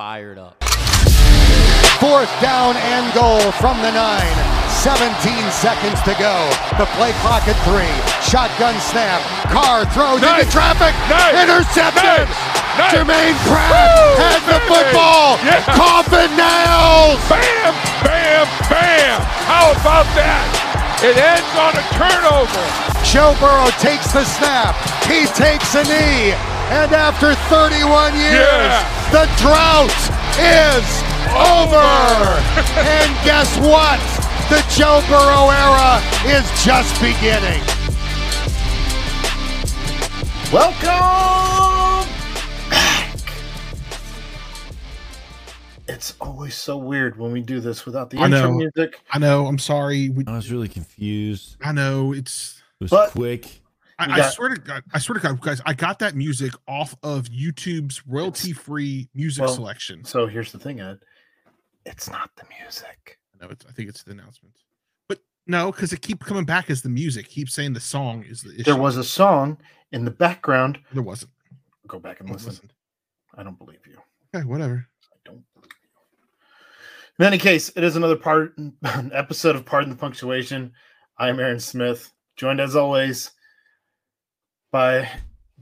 fired up. Fourth down and goal from the nine. 17 seconds to go. The play clock at three. Shotgun snap. Carr throws Nice. into traffic. Nice. Interception. Nice. Nice. Germaine Pratt Woo. has the Nice. football. Yeah. Coffin nails. Bam, bam, bam. How about that? It ends on a turnover. Joe Burrow takes the snap. He takes a knee. And after 31 years, Yeah. the drought is over. and guess what? The Joe Burrow era is just beginning. Welcome back. It's always so weird when we do this without the I intro know. music. I know. I'm sorry. We, I was really confused. I know it's. It was But- quick. I, We I swear to God, I swear to God, guys, I got that music off of YouTube's royalty-free music Well, selection. So here's the thing, Ed. It's not the music. I know it's. I think it's the announcement, but no, because it keep coming back as the music. Keep saying the song is the issue. There was a song in the background. There wasn't. Go back and listen. wasn't. I don't believe you. Okay, whatever. I don't believe you. In any case, it is another part an episode of Pardon the Punctuation. I'm Aaron Smith, joined as always by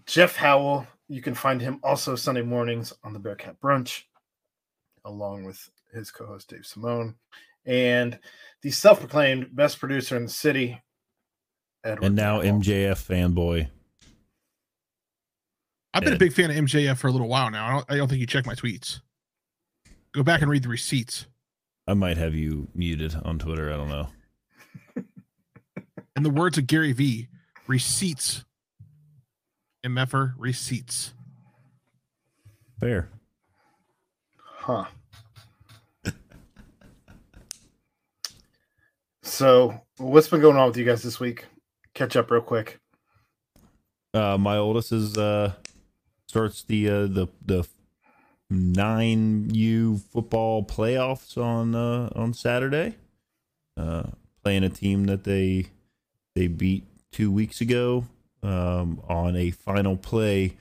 Jeff Howell. You can find him also Sunday mornings on the Bearcat Brunch, along with his co-host Dave Simone, and the self-proclaimed best producer in the city, Edward. And now Campbell. MJF fanboy. I've been a big fan of MJF for a little while now. I don't, I don't think you check my tweets. Go back and read the receipts. I might have you muted on Twitter. I don't know. In the words of Gary V, receipts. MFR receipts. Fair. Huh. so, what's been going on with you guys this week? Catch up real quick. Uh, my oldest is uh starts the uh, the the nine U football playoffs on uh, on Saturday. Uh, playing a team that they they beat two weeks ago um, on a final play,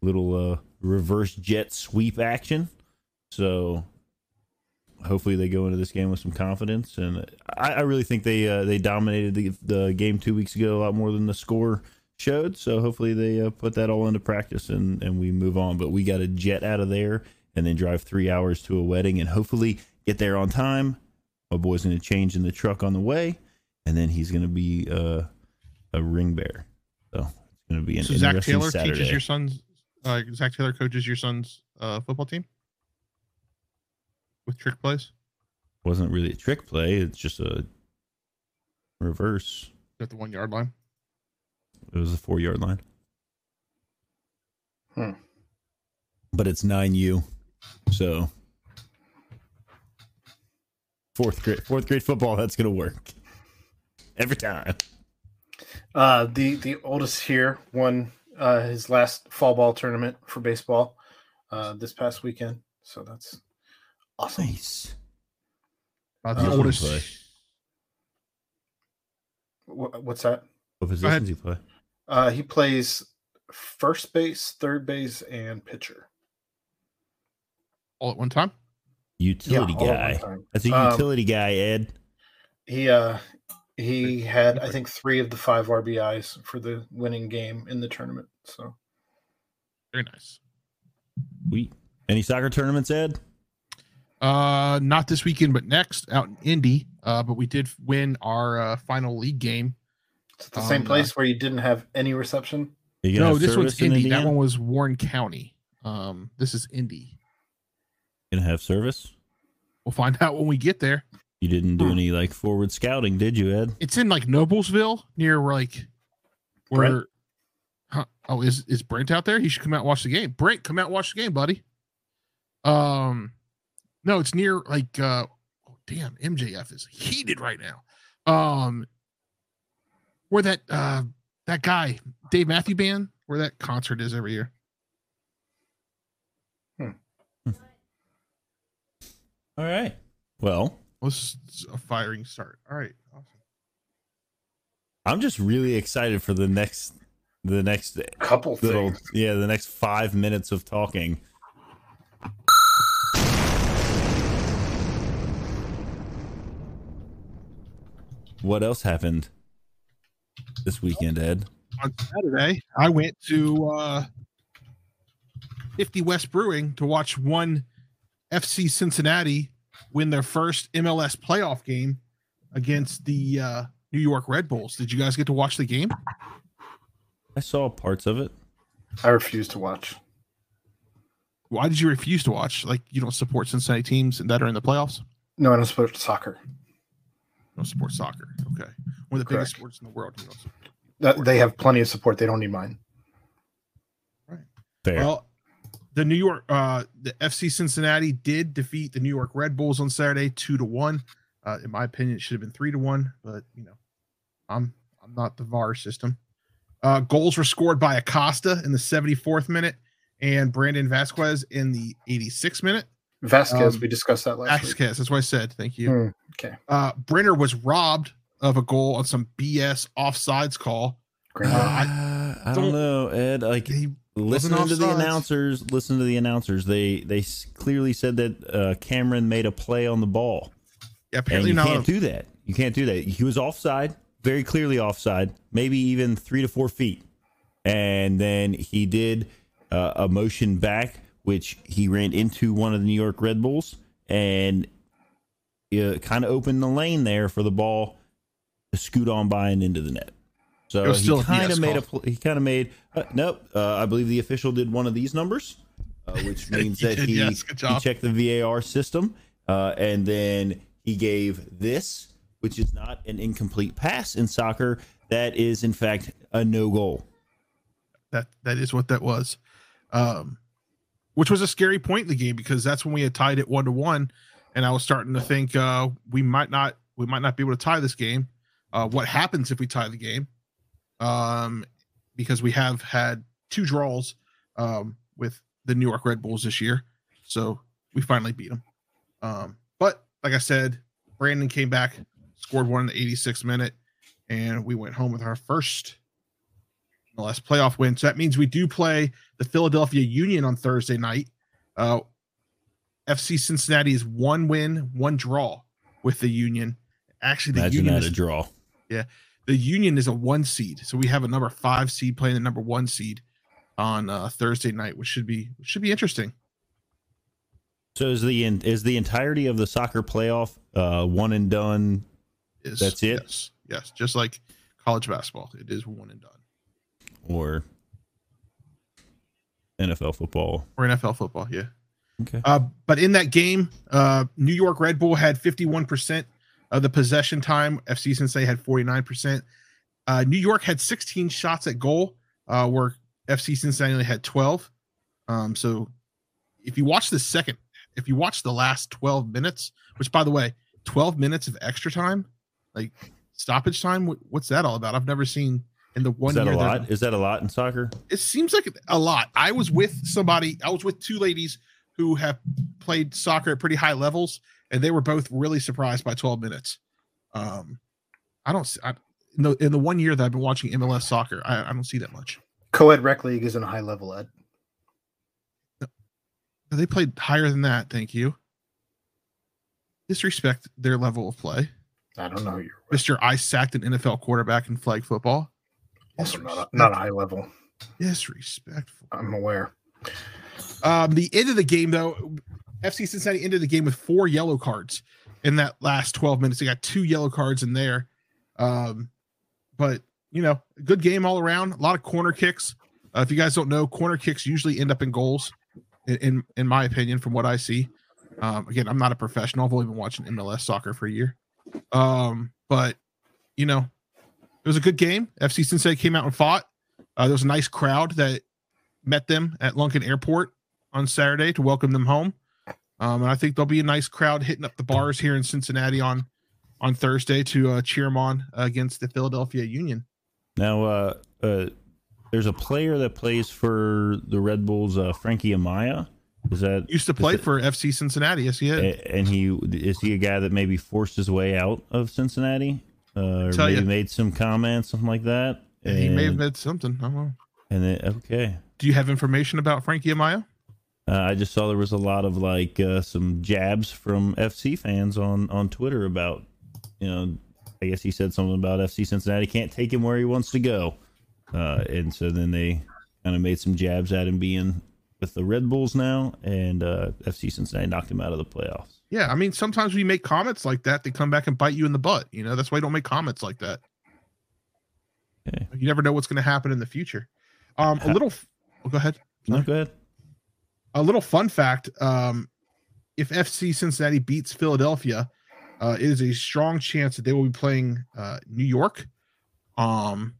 little uh, reverse jet sweep action. So hopefully they go into this game with some confidence, and I, I really think they uh, they dominated the the game two weeks ago a lot more than the score showed. So hopefully they uh, put that all into practice and and we move on. But we got to jet out of there and then drive three hours to a wedding and hopefully get there on time. My boy's going to change in the truck on the way, and then he's going to be uh, a ring bearer. So it's going to be an So Zac interesting Taylor Saturday. teaches your son's. Uh, Zac Taylor coaches your son's uh, football team with trick plays. Wasn't really a trick play. It's just a reverse. At the one yard line. It was a four yard line. Hmm. But it's nine U, so fourth grade fourth grade football. That's gonna work every time. Uh, the the oldest here won uh, his last fall ball tournament for baseball uh, this past weekend. So that's awesome. Nice. Uh, the Uh, oldest. play. Wha- What's that? What positions he play? Uh, he plays first base, third base, and pitcher. All at one time. Utility all at one guy. time. That's a Um, utility guy, Ed. He uh he had I think three of the five RBIs for the winning game in the tournament. So Very nice. We any soccer tournaments, Ed? Uh, not this weekend, but next out in Indy. Uh, but we did win our uh, final league game. it's the same Um, place where you didn't have any reception. You gonna No, this one's service in Indy. That one was Warren County. Um, this is Indy. Gonna have service? We'll find out when we get there. You didn't do Hmm. any like forward scouting, did you, Ed? It's in like Noblesville near like where. Huh, oh, is is Brent out there? He should come out and watch the game. Brent, come out and watch the game, buddy. Um, no, it's near like uh, oh, damn, MJF is heated right now. Um, where that uh that guy Dave Matthew Band, where that concert is every year. Hmm. All right. Well, Let's a firing start. All right. Awesome. I'm just really excited for the next the next couple little things. yeah the next five minutes of talking. What else happened this weekend, Ed? On Saturday, I went to uh, 50 West Brewing to watch one FC Cincinnati win their first MLS playoff game against the uh, New York Red Bulls. Did you guys get to watch the game? I saw parts of it. I refuse to watch. Why did you refuse to watch? Like you don't support Cincinnati teams that are in the playoffs? No, I don't support soccer. You don't support soccer. Okay, one of the Correct. biggest sports in the world. You don't. That, they have plenty of support. They don't need mine. Fair. Well, the New York, uh, the FC Cincinnati did defeat the New York Red Bulls on Saturday, two to one. Uh, in my opinion, it should have been three to one, but you know, I'm I'm not the VAR system. Uh, goals were scored by Acosta in the 74th minute and Brandon Vazquez in the 86th minute. Vazquez, Um, we discussed that last week. Vazquez, that's what I said. Thank you. Hmm, okay. Uh, Brenner was robbed of a goal on some BS offsides call. Great. Uh, Uh, I, don't don't- know, Ed. Like He listening to the announcers, listen to the announcers. They they clearly said that uh, Cameron made a play on the ball, yeah, and apparently you not. can't do that. You can't do that. He was offside, very clearly offside, maybe even three to four feet, and then he did uh, a motion back, which he ran into one of the New York Red Bulls, and uh, kind of opened the lane there for the ball to scoot on by and into the net. So It was still he kind of made a call. pl- he kind of made uh, nope. Uh, I believe the official did one of these numbers, uh, which means that he, yes, he checked the VAR system, uh, and then he gave this, which is not an incomplete pass in soccer. That is in fact a no goal. that that is what that was um which was a scary point in the game because that's when we had tied it one to one and i was starting to think uh we might not we might not be able to tie this game uh what happens if we tie the game um because we have had two draws um with the new york red bulls this year so we finally beat them um but like i said brandon came back scored one in the 86th minute and we went home with our first MLS playoff win. So that means we do play the Philadelphia Union on Thursday night. Uh, FC Cincinnati is one win, one draw with the Union. Actually, the Imagine Union that is, a draw. The Union is a one seed, so we have a number five seed playing the number one seed on uh, Thursday night, which should be which should be interesting. So is the is the entirety of the soccer playoff uh, one and done? Is That's it? Yes, yes, just like college basketball, it is one and done. or NFL football. Or NFL football, yeah. Okay. Uh, but in that game, uh, New York Red Bull had 51% of the possession time. FC Cincinnati had 49%. Uh, New York had 16 shots at goal, uh, where FC Cincinnati only had 12. Um, so if you watch the second, if you watch the last 12 minutes, which by the way, 12 minutes of extra time, like stoppage time, what's that all about? I've never seen in the one Is that year a lot? Is that a lot in soccer? it seems like a lot. I was with somebody, I was with two ladies who have played soccer at pretty high levels, and they were both really surprised by 12 minutes. Um, I don't see, I, in, the, in the one year that I've been watching MLS soccer, I, I don't see that much. Co-ed rec league is in a high level ed. They played higher than that. Thank you. Disrespect their level of play. I don't know. Mr. I sacked an NFL quarterback in flag football. also not a, not a high level. Disrespectful. I'm aware. Um, the end of the game, though, FC Cincinnati ended the game with four yellow cards in that last 12 minutes. They got two yellow cards in there. Um, but, you know, good game all around. A lot of corner kicks. Uh, if you guys don't know, corner kicks usually end up in goals, in, in, my opinion, from what I see. Um, again, I'm not a professional. I've only been watching MLS soccer for a year. Um, but, you know, it was a good game. FC Cincinnati came out and fought. Uh, there was a nice crowd that met them at Lunken Airport on Saturday to welcome them home. Um, and I think there'll be a nice crowd hitting up the bars here in Cincinnati on on Thursday to uh, cheer them on against the Philadelphia Union. Now, uh, uh, there's a player that plays for the Red Bulls, uh, Frankie Amaya. Is that Used to play for FC Cincinnati. Yes, he a- and he is he a guy that maybe forced his way out of Cincinnati, uh, or maybe ya. made some comments, something like that. Yeah, he may have And- made something. I don't know. And then okay, Do you have information about Frankie Amaya? Uh, I just saw there was a lot of like uh, some jabs from FC fans on on Twitter about you know I guess he said something about FC Cincinnati can't take him where he wants to go, uh, and so then they kind of made some jabs at him being with the Red Bulls now, and uh, FC Cincinnati knocked him out of the playoffs. Yeah, I mean, sometimes when you make comments like that, they come back and bite you in the butt. You know, that's why you don't make comments like that. Okay. You never know what's going to happen in the future. Um, a little. Oh, go ahead. No, go ahead. A little fun fact: um, if FC Cincinnati beats Philadelphia, uh, it is a strong chance that they will be playing uh, New York. Um,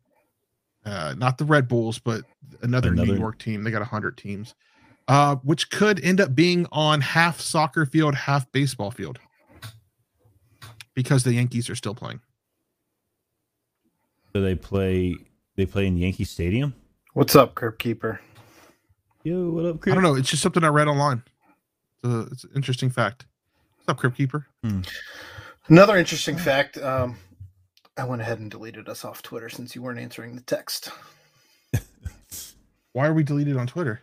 uh, not the Red Bulls, but another, New York team. They got hundred teams, uh, which could end up being on half soccer field, half baseball field, because the Yankees are still playing. So they play they play in Yankee Stadium. What's up, Crypt Keeper? Yo, what up, I don't know. It's just something I read online. It's, a, it's an interesting fact. What's up, Crypt Keeper? Another interesting fact. Um, I went ahead and deleted us off Twitter since you weren't answering the text. Why are we deleted on Twitter?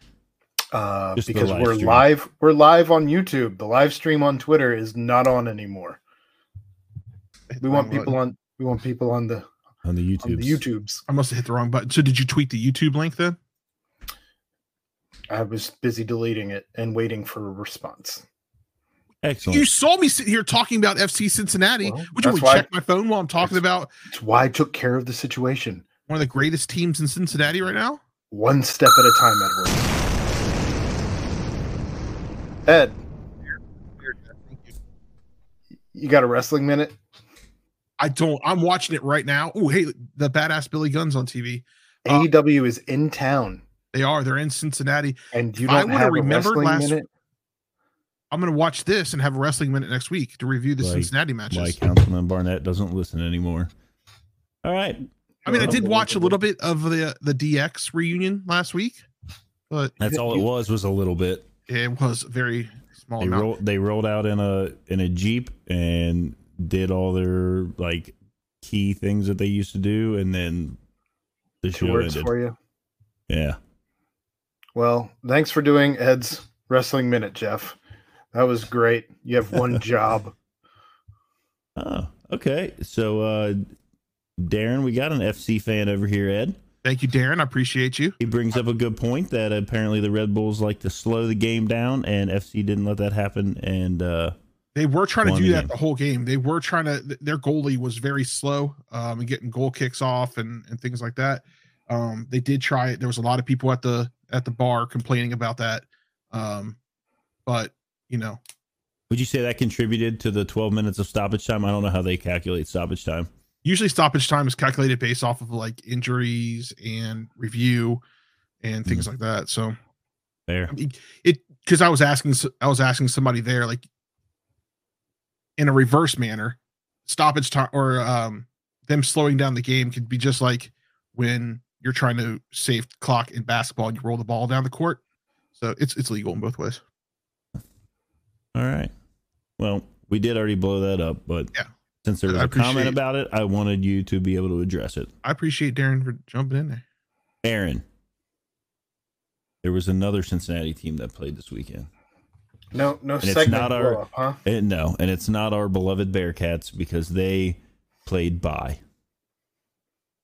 Uh, because live we're stream. live. We're live on YouTube. The live stream on Twitter is not on anymore. Hit We want wrong people button. on. We want people on the On the YouTube. the YouTubes. I must have hit the wrong button. So did you tweet the YouTube link then? I was busy deleting it and waiting for a response. Excellent. You saw me sitting here talking about FC Cincinnati. Well, Would you that's want to check my phone while I'm talking that's- about It's why I took care of the situation. one of the greatest teams in Cincinnati right now? One step at a time, Edward. Ed, you got a wrestling minute? I don't. I'm watching it right now. Oh, hey, the badass Billy Gunn's on TV. Uh, AEW is in town, They are. They're in Cincinnati. and you I don't would've have a remembered last- minute. I'm going to watch this and have a wrestling minute next week to review the Like- Cincinnati Why matches. Councilman Barnett doesn't listen anymore. All right. I mean, I did watch a little bit of the uh, the DX reunion last week, but That's all it was was a little bit. it was very small They amount. rolled they rolled out in a in a Jeep and did all their like key things that they used to do and then the Two show words ended. for you. Yeah. Well, thanks for doing Ed's wrestling minute, Jeff. That was great. You have one job. Oh, okay. So uh Darren, we got an FC fan over here, Ed. Thank you, Darren. I appreciate you. He brings up a good point that apparently the Red Bulls like to slow the game down and FC didn't let that happen and uh They were trying to do the that game. the whole game. They were trying to. Their goalie was very slow um, and getting goal kicks off and and things like that. Um, they did try it. There was a lot of people at the at the bar complaining about that. Um, but you know, would you say that contributed to the 12 minutes of stoppage time? I don't know how they calculate stoppage time. usually stoppage time is calculated based off of like injuries and review and things like that. So There. I mean, it because I was asking I was asking somebody there like in a reverse manner, stoppage time or um them slowing down the game could be just like when you're trying to save clock in basketball and you roll the ball down the court. So it's it's legal in both ways. All right. Well, we did already blow that up, but Yeah. since there was I a comment about it, I wanted you to be able to address it. I appreciate Darren for jumping in there. Aaron, there was another Cincinnati team that played this weekend. No, no And it's not our- blow up, huh? And no, and it's not our beloved Bearcats because they played by.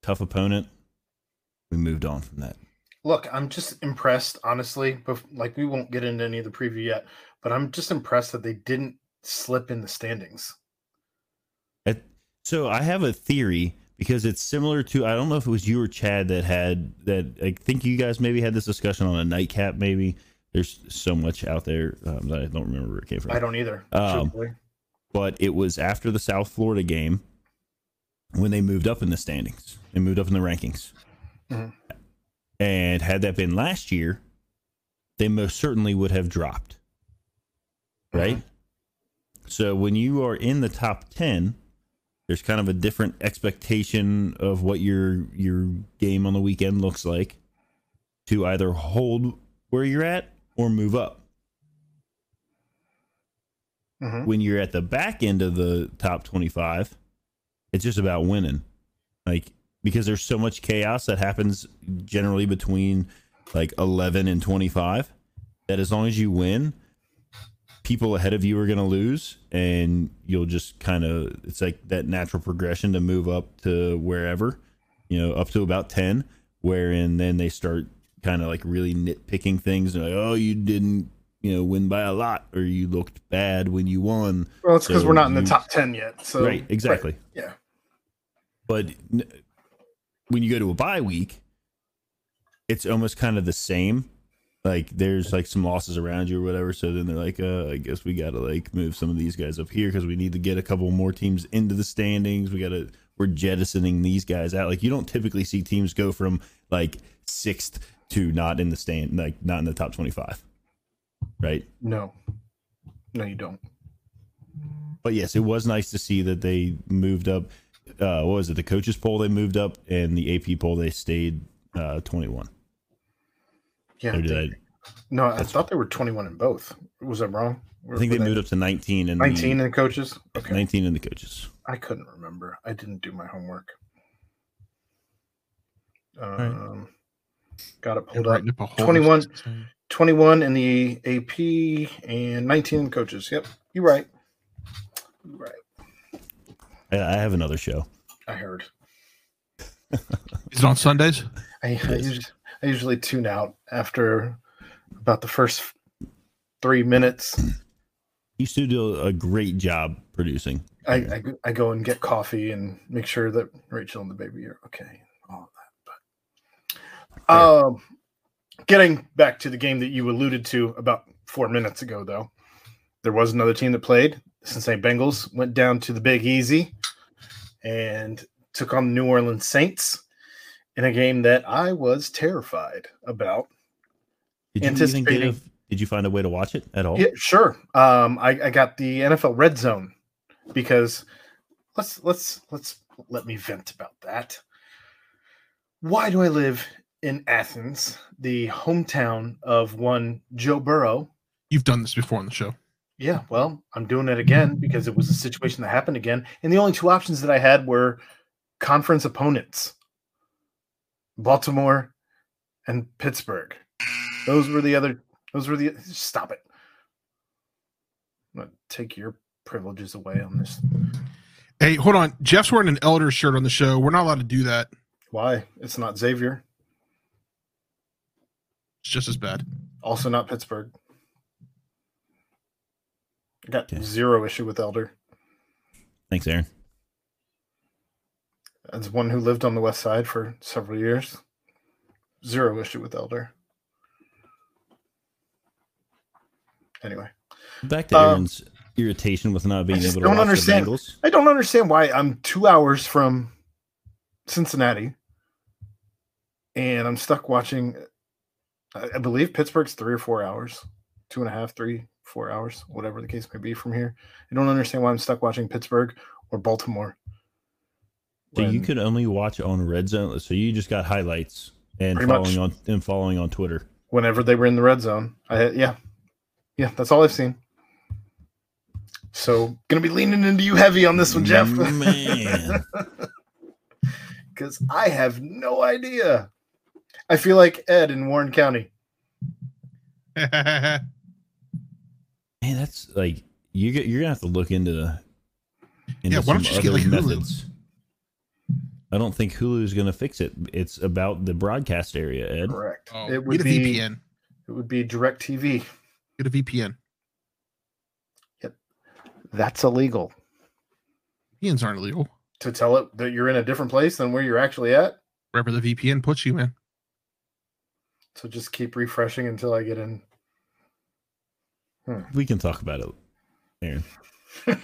Tough opponent. We moved on from that. Look, I'm just impressed, honestly. But like, we won't get into any of the preview yet, but I'm just impressed that they didn't slip in the standings. At- so I have a theory because it's similar to I don't know if it was you or Chad that had that. I think you guys maybe had this discussion on a nightcap. Maybe there's so much out there um, that I don't remember where it came from. I don't either. Um, but it was after the South Florida game when they moved up in the standings. They moved up in the rankings. Mhm. And had that been last year, they most certainly would have dropped. Right? So when you are in the top 10, there's kind of a different expectation of what your your game on the weekend looks like to either hold where you're at or move up Mhm. when you're at the back end of the top 25 it's just about winning like because there's so much chaos that happens generally between like 11 and 25 that as long as you win people ahead of you are going to lose and you'll just kind of it's like that natural progression to move up to wherever you know up to about 10 wherein then they start kind of like really nitpicking things and like oh you didn't you know win by a lot or you looked bad when you won Well, it's because So we're not in the top ten yet. So right exactly yeah. but when you go to a bye week it's almost kind of the same like there's like some losses around you or whatever so then they're like uh i guess we gotta like move some of these guys up here because we need to get a couple more teams into the standings we gotta we're jettisoning these guys out like you don't typically see teams go from like sixth to not in the stand like not in the top 25 right No. No, you don't. but yes, it was nice to see that they moved up. Uh, what was it? The coaches poll they moved up, and the AP poll they stayed uh, 21. Yeah. Or did they- no, I thought they were 21 in both. Was I wrong? I, I think they moved up to 19 and 19 in the coaches. Okay. 19 in the coaches. I couldn't remember. I didn't do my homework. right. Um, Got it pulled up. writing up 21. 21 in the AP and 19 in coaches. Yep. You're right. You're right. I, I have another show. I heard. Is it on Sundays? I, I, usually, I usually tune out after about the first three minutes. You still do a great job producing. I, I, go- I go and get coffee and make sure that Rachel and the baby are okay. All of that. But um, getting back to the game that you alluded to about four minutes ago, though, there was another team that played. The Cincinnati Bengals went down to the Big Easy and took on the New Orleans Saints in a game that I was terrified about. Did you even get a, Did you find a way to watch it at all? Yeah, sure. Um, I, I got the NFL Red Zone because let's let's let's let me vent about that. Why do I live in Athens, the hometown of one Joe Burrow? You've done this before on the show. Yeah, well, I'm doing it again because it was a situation that happened again, and the only two options that I had were conference opponents, Baltimore and Pittsburgh. Those were the other. Those were the. Stop it. I'm gonna take your privileges away on this. Hey, hold on. Jeff's wearing an Elder shirt on the show. We're not allowed to do that. Why? It's not Xavier. It's just as bad. Also not Pittsburgh. I got Okay. zero issue with Elder. Thanks, Aaron. As one who lived on the west side for several years, zero issue with Elder. Anyway, Back to Um, Aaron's irritation with not being able to don't watch understand. I don't understand why I'm two hours from Cincinnati and I'm stuck watching. I believe Pittsburgh's three or four hours, two and a half, three, four hours, whatever the case may be from here. I don't understand why I'm stuck watching Pittsburgh or Baltimore. So you could only watch on Red Zone. So you just got highlights and Pretty much. following on and following on Twitter. whenever they were in the red zone. I yeah, yeah, that's all I've seen. So gonna be leaning into you heavy on this one, Jeff. Man. because I have no idea. I feel like Ed in Warren County. Man, that's like you get. You're gonna have to look into. into Yeah, why don't you just get, other like, Hulu? I don't think Hulu is gonna fix it. It's about the broadcast area, Ed. Correct. oh, it would get a be VPN. it would be Direct TV. Get a VPN. Yep, that's illegal. VPNs aren't illegal. To tell it that you're in a different place than where you're actually at. Wherever the VPN puts you, man. So just keep refreshing until I get in. We can talk about it, Aaron.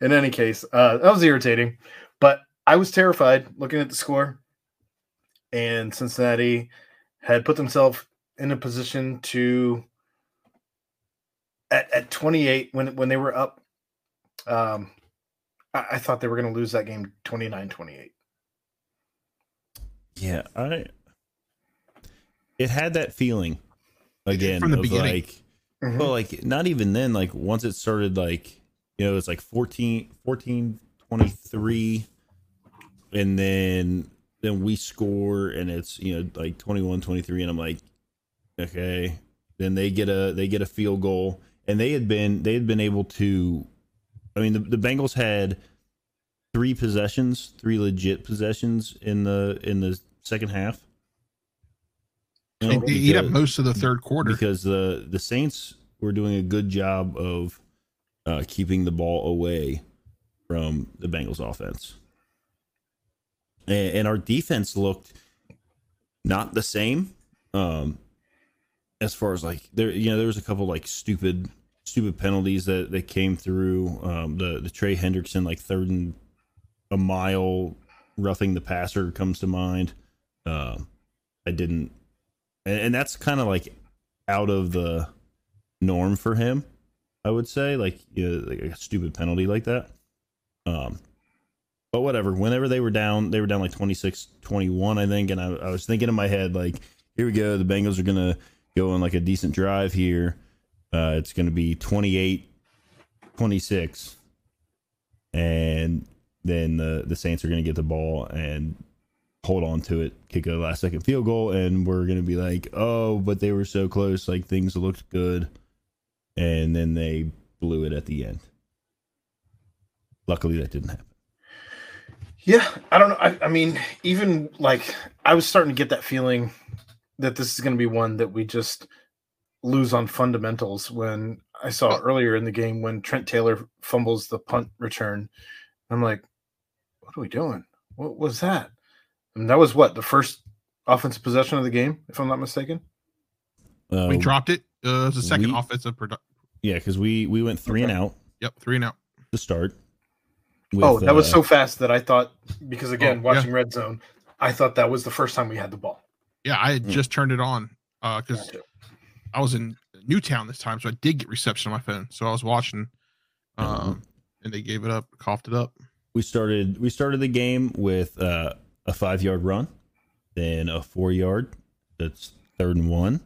in any case, uh, that was irritating, but I was terrified looking at the score. And Cincinnati had put themselves in a position to at, at 28 when when they were up. Um, I, I thought they were going to lose that game 29-28. Yeah, I. It had that feeling again From the beginning. like, Mhm. well, like not even then. Like once it started, like you know, it's like 14, 14 23, and then then we score, and it's you know like 21 23, and I'm like, okay, then they get a they get a field goal, and they had been they had been able to. I mean, the, the Bengals had three possessions, three legit possessions in the in the second half. They, they eat up most of the third quarter. because the the Saints were doing a good job of uh, keeping the ball away from the Bengals offense, and, and our defense looked not the same. Um, as far as like there, you know, there was a couple like stupid stupid penalties that that came through. Um, the the Trey Hendrickson like third and a mile roughing the passer comes to mind. Um, I didn't, and, and that's kind of like out of the norm for him. I would say like you know, like a stupid penalty like that. Um, but whatever. Whenever they were down, they were down like 26-21, I think, and I, I was thinking in my head like, here we go. The Bengals are gonna go on like a decent drive here. Uh, it's gonna be 28-26. and then the the Saints are gonna get the ball and hold on to it, kick a last second field goal, and we're gonna be like, oh, but they were so close, like things looked good, and then they blew it at the end. Luckily, that didn't happen. Yeah, I don't know. I, I mean, even like I was starting to get that feeling that this is going to be one that we just lose on fundamentals. When I saw oh. earlier in the game when Trent Taylor fumbles the punt return, I'm like, "What are we doing? What was that?" And that was what the first offensive possession of the game, if I'm not mistaken. Uh, we dropped it. Uh, it's the second we- offensive product. yeah, because we we went three and out Yep, three and out. to start. oh, with, that was uh, so fast that I thought because again, Oh, yeah. watching Red Zone, I thought that was the first time we had the ball. Yeah, I had Hmm. just turned it on because Gotcha. I was in Newtown this time, so I did get reception on my phone. So I was watching, um, Mhm. and they gave it up, coughed it up. we started we started the game with uh, a five yard run, then a four yard. That's third and one.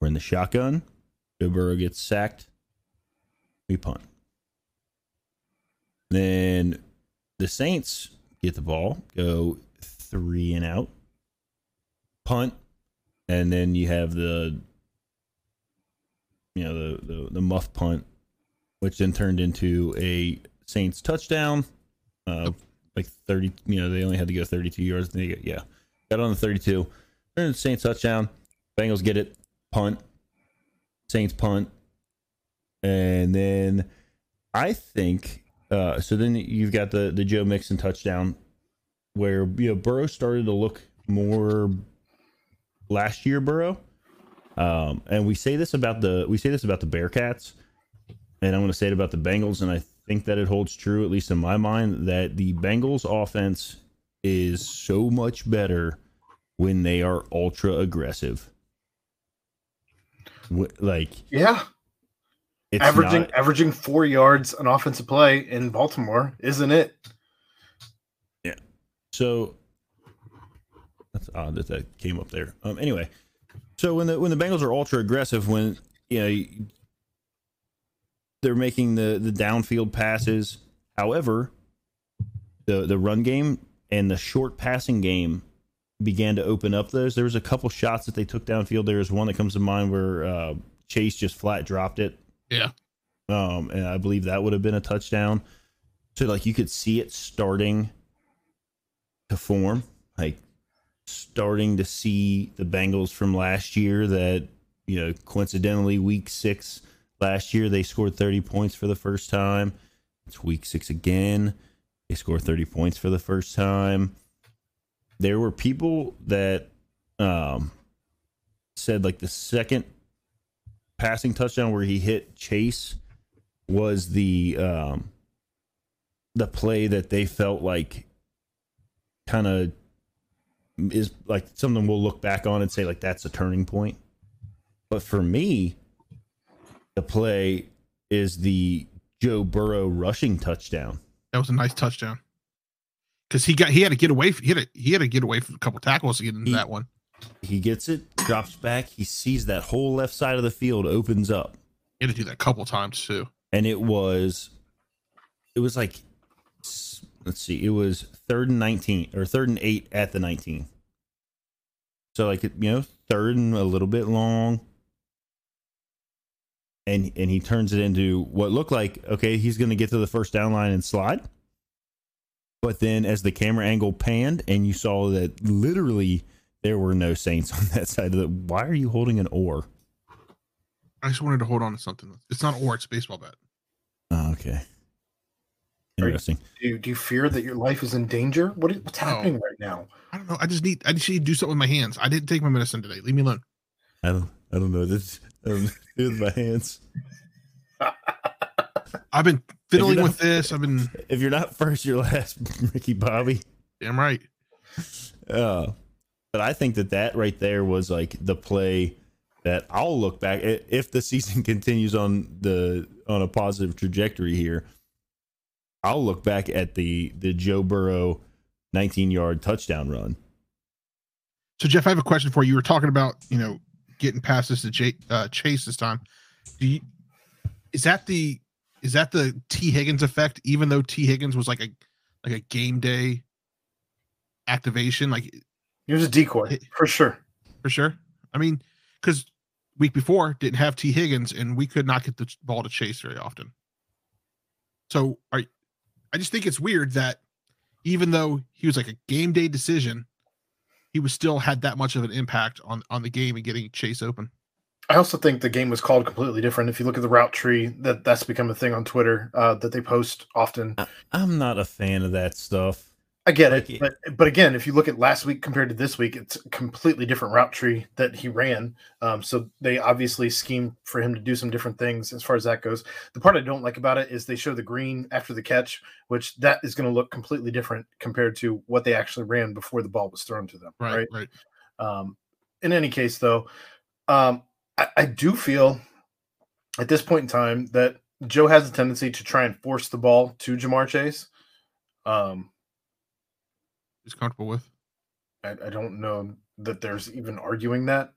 We're in the shotgun. Joe Burrow gets sacked. We punt. Then the Saints get the ball, go three and out, punt, and then you have the you know the the, the muff punt, which then turned into a Saints touchdown. Uh, like thirty, you know, they only had to go thirty-two yards. They get, yeah, got on the thirty-two. Turned into Saints touchdown. Bengals get it, punt. Saints punt, and then I think uh, so. Then you've got the the Joe Mixon touchdown, where you know Burrow started to look more last year. Burrow, um, and we say this about the we say this about the Bearcats, and I'm going to say it about the Bengals, and I think that it holds true, at least in my mind, that the Bengals offense is so much better when they are ultra aggressive. Like Yeah, it's averaging not- averaging four yards an offensive play in Baltimore, isn't it? Yeah. So that's odd that that came up there. Um, anyway, so when the when the Bengals are ultra aggressive, when you know they're making the the downfield passes, however, the the run game and the short passing game began to open up those. There was a couple shots that they took downfield. There was one that comes to mind where uh, Chase just flat dropped it. Yeah. Um, and I believe that would have been a touchdown. So like you could see it starting to form, like starting to see the Bengals from last year that, you know, coincidentally week six last year they scored 30 points for the first time. It's week six again. They scored 30 points for the first time. There were people that um said like the second passing touchdown where he hit Chase was the um the play that they felt like kind of is like something we'll look back on and say like that's a turning point. But for me, the play is the Joe Burrow rushing touchdown. That was a nice touchdown. Because he got he had to get away. He had to, he had to get away from a couple tackles to get into He- that one. He gets it, drops back, he sees that whole left side of the field opens up. He had to do that a couple times too. and it was it was like let's see it was third and 19 or third and 8 at the 19 so like you know third and a little bit long and and he turns it into what looked like okay, he's going to get to the first down line and slide. But then, as the camera angle panned, and you saw that literally there were no Saints on that side of the. Why are you holding an oar? I just wanted to hold on to something. It's not oar, it's a baseball bat. Oh, okay. Are you- Interesting. Do you, do you fear that your life is in danger? What is, what's No. happening right now? I don't know. I just need I just need to do something with my hands. I didn't take my medicine today. Leave me alone. I don't. I don't know. This With my hands. I've been fiddling not- with this. I've been If you're not first, you're last, Ricky Bobby. damn right. Uh, but I think that that right there was like the play that I'll look back if the season continues on the on a positive trajectory here. I'll look back at the the Joe Burrow 19 yard touchdown run. So Jeff, I have a question for you. You were talking about you know getting past this to uh, Chase this time. Do you is that the is that the Tee Higgins effect? Even though Tee Higgins was like a like a game day activation, like He was a decoy for sure. for sure. I mean, because week before didn't have Tee Higgins and we could not get the ball to Chase very often. So are I just think it's weird that even though he was like a game day decision, he was still had that much of an impact on on the game and getting Chase open. I also think the game was called completely different. If you look at the route tree, that that's become a thing on Twitter uh, that they post often. I'm not a fan of that stuff. I get Like it, it- but but again, if you look at last week compared to this week, it's a completely different route tree that he ran. Um, so they obviously schemed for him to do some different things as far as that goes. The part I don't like about it is they show the green after the catch, which that is going to look completely different compared to what they actually ran before the ball was thrown to them. Right, right. Um, in any case, though, um, I, I do feel at this point in time that Joe has a tendency to try and force the ball to Ja'Marr Chase. Um, He's comfortable with. I, I don't know that there's even arguing that,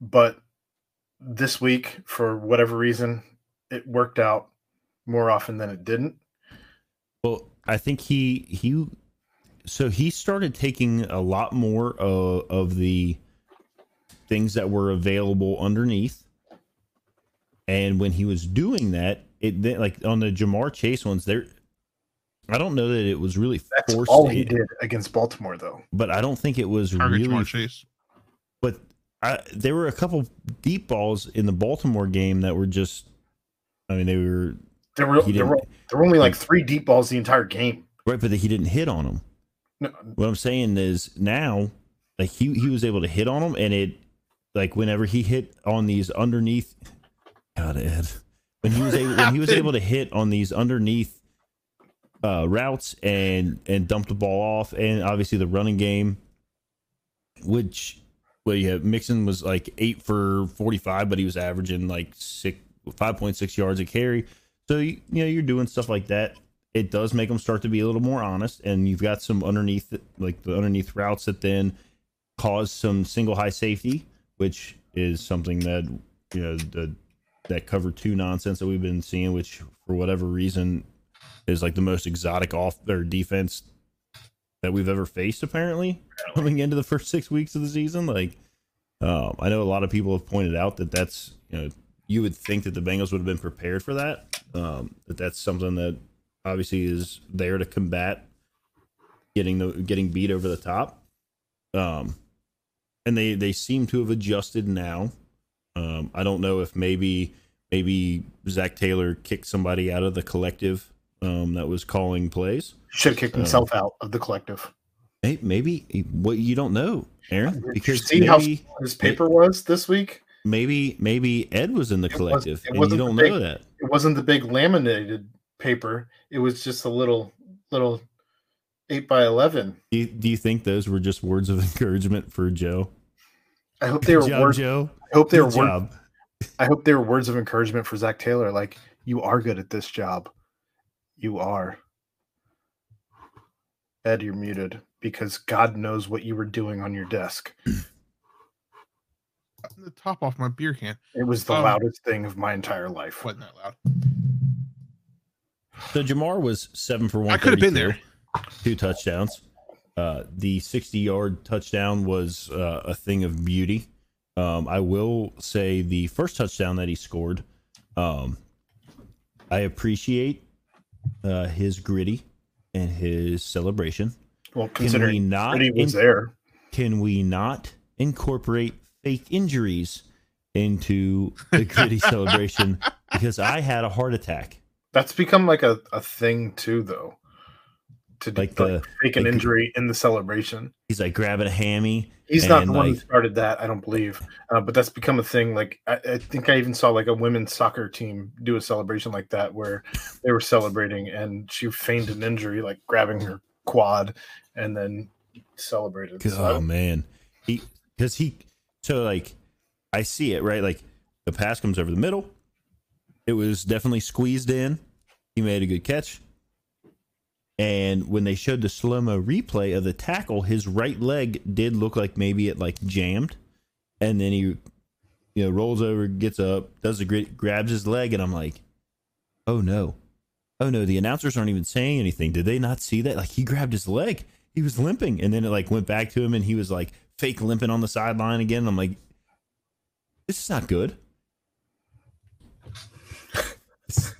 but this week, for whatever reason, it worked out more often than it didn't. Well, I think he he so he started taking a lot more of, of the things that were available underneath. And when he was doing that, it then like on the Ja'Marr Chase ones, there I don't know that it was really That's forced all he did against Baltimore, though. but I don't think it was Target really Ja'Marr Chase. but I, there were a couple deep balls in the Baltimore game that were just I mean they were There were there were, there were only like three deep balls the entire game. right but he didn't hit on them. No, What I'm saying is now, like he he was able to hit on them, and it like whenever he hit on these underneath, God Ed, when he was able when he was able to hit on these underneath uh, routes and and dump the ball off, and obviously the running game, which well yeah, Mixon was like eight for forty five, but he was averaging like six five point six yards a carry. So you, you know you're doing stuff like that it does make them start to be a little more honest and you've got some underneath like the underneath routes that then cause some single high safety which is something that you know the that cover two nonsense that we've been seeing which for whatever reason is like the most exotic off their defense that we've ever faced apparently coming into the first six weeks of the season like um, i know a lot of people have pointed out that that's you know you would think that the bengals would have been prepared for that um, that that's something that obviously is there to combat getting the getting beat over the top. Um, and they they seem to have adjusted now. Um, I don't know if maybe maybe Zac Taylor kicked somebody out of the collective um, that was calling plays. should have kicked Um, himself out of the collective. Maybe what you don't know, Aaron, because see how maybe his paper was this week? maybe maybe Ed was in the It collective, and you don't big- know that. It wasn't the big laminated paper. It was just a little little eight by eleven. Do you, do you think those were just words of encouragement for Joe? I hope they were job, words. Joe. I hope they were Good job. I hope they were words of encouragement for Zac Taylor. Like you are good at this job. You are. Ed, you're muted because God knows what you were doing on your desk. The top off my beer can. It was the Um, loudest thing of my entire life. Wasn't that loud? So Ja'Marr was seven for one. I could have been there. Two touchdowns. Uh, the sixty-yard touchdown was uh, a thing of beauty. Um, I will say the first touchdown that he scored, um, I appreciate uh, his gritty and his celebration. Well, Can we considering not? Pretty was in- there. can we not incorporate fake injuries into the gritty celebration? Because I had a heart attack. That's become like a, a thing too, though. To do, Like like, the- fake an like- injury in the celebration. He's like grabbing a hammy. He's not And, the one who started that, I don't believe. Uh, but that's become a thing. Like I, I think I even saw like a women's soccer team do a celebration like that, where they were celebrating and she feigned an injury, like grabbing her quad, and then celebrated. So Oh man, he because he so like I see it right. Like the pass comes over the middle. It was definitely squeezed in. He made a good catch. And when they showed the slow mo replay of the tackle, his right leg did look like maybe it like jammed, and then he, you know, rolls over, gets up, does the grit, grabs his leg, and I'm like, oh no, oh no, the announcers aren't even saying anything. Did they not see that? Like he grabbed his leg, he was limping, and then it like went back to him, and he was like fake limping on the sideline again. I'm like, this is not good.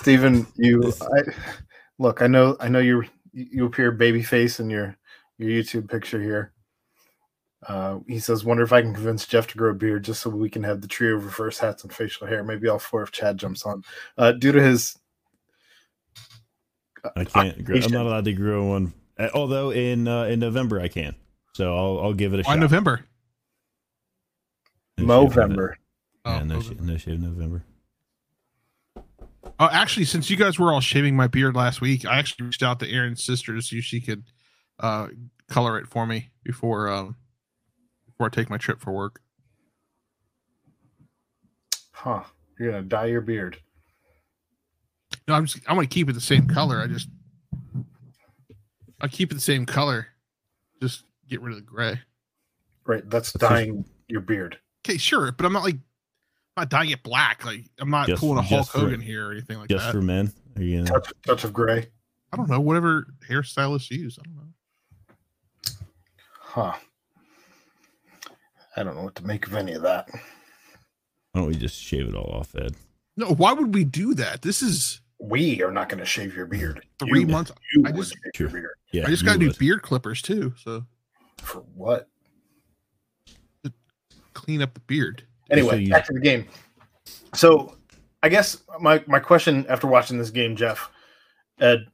Stephen, you I, look. I know. I know you. You appear babyface in your your YouTube picture here. Uh, he says, "Wonder if I can convince Jeff to grow a beard just so we can have the trio of reverse hats and facial hair. Maybe all four if Chad jumps on." Uh, due to his, I can't. Grow, I'm not allowed to grow one. Uh, Although in uh, in November I can, so I'll I'll give it a Why shot. November? No shave Movember. Yeah, Oh, no, November. shave, no shave November. Oh, actually, since you guys were all shaving my beard last week, I actually reached out to Aaron's sister to see if she could uh, color it for me before um, before I take my trip for work. Huh? You're gonna dye your beard. No, I'm just I want to keep it the same color. I just I keep it the same color. Just get rid of the gray. Right. That's dyeing your beard. Okay, sure, but I'm not like I'm not dyeing it black. Like I'm not Just- pulling a Hulk just for- Hogan here or anything like Just that. for men. Are you gonna, Touch, touch of gray. I don't know. Whatever hairstylists use. I don't know. Huh. I don't know what to make of any of that. why don't we just shave it all off, Ed? No, why would we do that? This is We are not going to shave your beard. three You- months. You I just- shave your beard. Yeah, I just you got to do beard clippers too. So For what? To clean up the beard. Anyway, So you- back to the game. So, I guess my my question after watching this game, Jeff, Ed,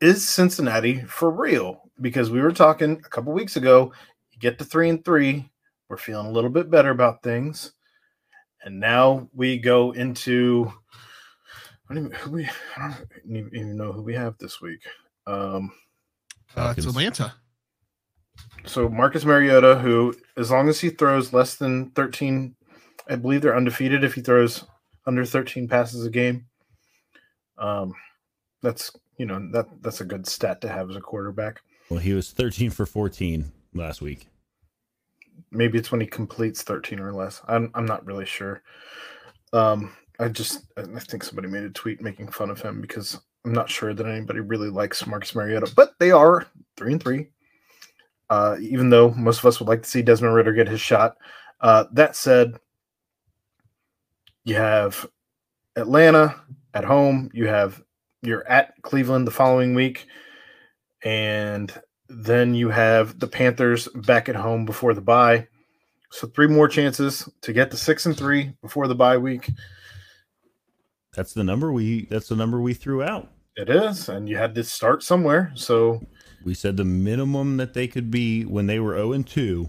is Cincinnati for real? Because we were talking a couple weeks ago. You get to three and three, we're feeling a little bit better about things, and now we go into. I don't even, who we, I don't even know who we have this week. Um, Uh, it's Atlanta. So Marcus Mariota, who as long as he throws less than 13, I believe they're undefeated if he throws under 13 passes a game. Um, that's you know that that's a good stat to have as a quarterback. Well, he was 13 for 14 last week. Maybe it's when he completes 13 or less. I'm I'm not really sure. Um, I just I think somebody made a tweet making fun of him because I'm not sure that anybody really likes Marcus Mariota, but they are three and three. Uh, even though most of us would like to see Desmond Ridder get his shot. Uh, that said, you have Atlanta at home. You have you're at Cleveland the following week, and then you have the Panthers back at home before the bye. So three more chances to get to six and three before the bye week. That's the number we. That's the number we threw out. It is, and you had to start somewhere. So We said the minimum that they could be when they were 0 and 2,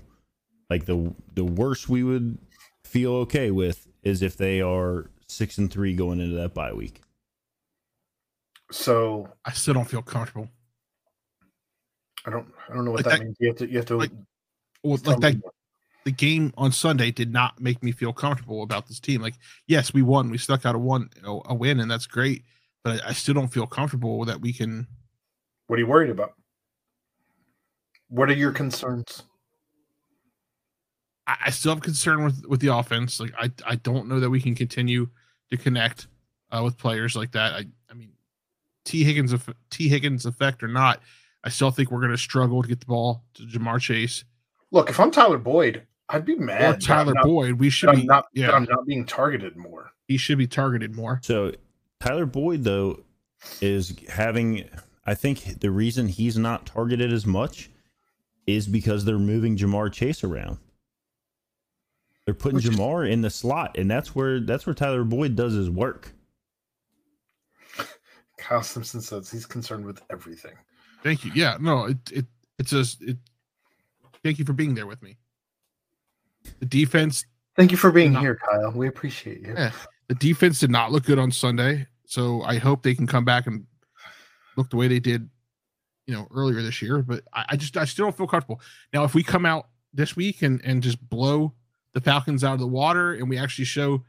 like the the worst we would feel okay with is if they are 6 and 3 going into that bye week. so I still don't feel comfortable. I don't I don't know what Like that, that- means. You have to you have to like, Well, like that, the game on Sunday did not make me feel comfortable about this team. Like, yes, we won. We stuck out a one a a win, and that's great. But I, I still don't feel comfortable that we can. What are you worried about? What are your concerns? I, I still have concern with with the offense. Like, I I don't know that we can continue to connect uh, with players like that. I I mean, Tee Higgins Tee Higgins effect or not, I still think we're going to struggle to get the ball to Ja'Marr Chase Look, if I'm Tyler Boyd, I'd be mad. or Tyler not, Boyd. We that should I'm be, not, yeah, I'm not being targeted more. he should be targeted more. So Tyler Boyd though is having I think the reason he's not targeted as much is because they're moving Ja'Marr Chase around. They're putting Which is- Ja'Marr in the slot, and that's where that's where Tyler Boyd does his work. Kyle Simpson says he's concerned with everything. Thank you. Yeah, no, it it it's just it. Thank you for being there with me. The defense, Thank you for being Not- here, Kyle. We appreciate you. Yeah. the defense did not look good on Sunday, so I hope they can come back and look the way they did, you know, earlier this year. But I, I just I still don't feel comfortable. Now, if we come out this week and and just blow the Falcons out of the water and we actually show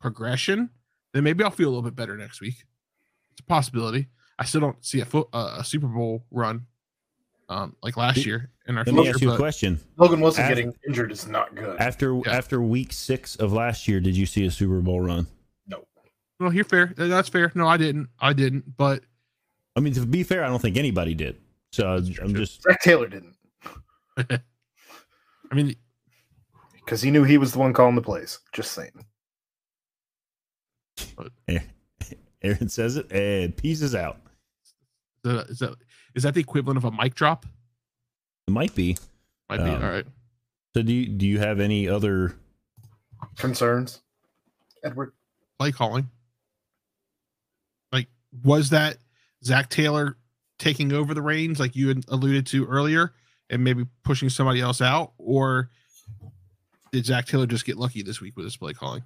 progression, then maybe I'll feel a little bit better next week. It's a possibility. I still don't see a foot uh, a Super Bowl run, um, like last Let- year in our Let me ask you a question. Logan Wilson After- getting injured is not good. After Yeah. after week six of last year, did you see a Super Bowl run? No. Well, you're fair. That's fair. No, I didn't. I didn't. But I mean, to be fair, I don't think anybody did. So I'm just Zac Taylor didn't I mean, because he knew he was the one calling the plays. Just saying. Aaron says it and pieces out. the, is that is that the equivalent of a mic drop? It might be. Might be. Um, All right. So do you do you have any other Concerns, Edward? Play calling. Like, was that Zac Taylor taking over the reins, like you had alluded to earlier, and maybe pushing somebody else out, or did Zac Taylor just get lucky this week with his play calling?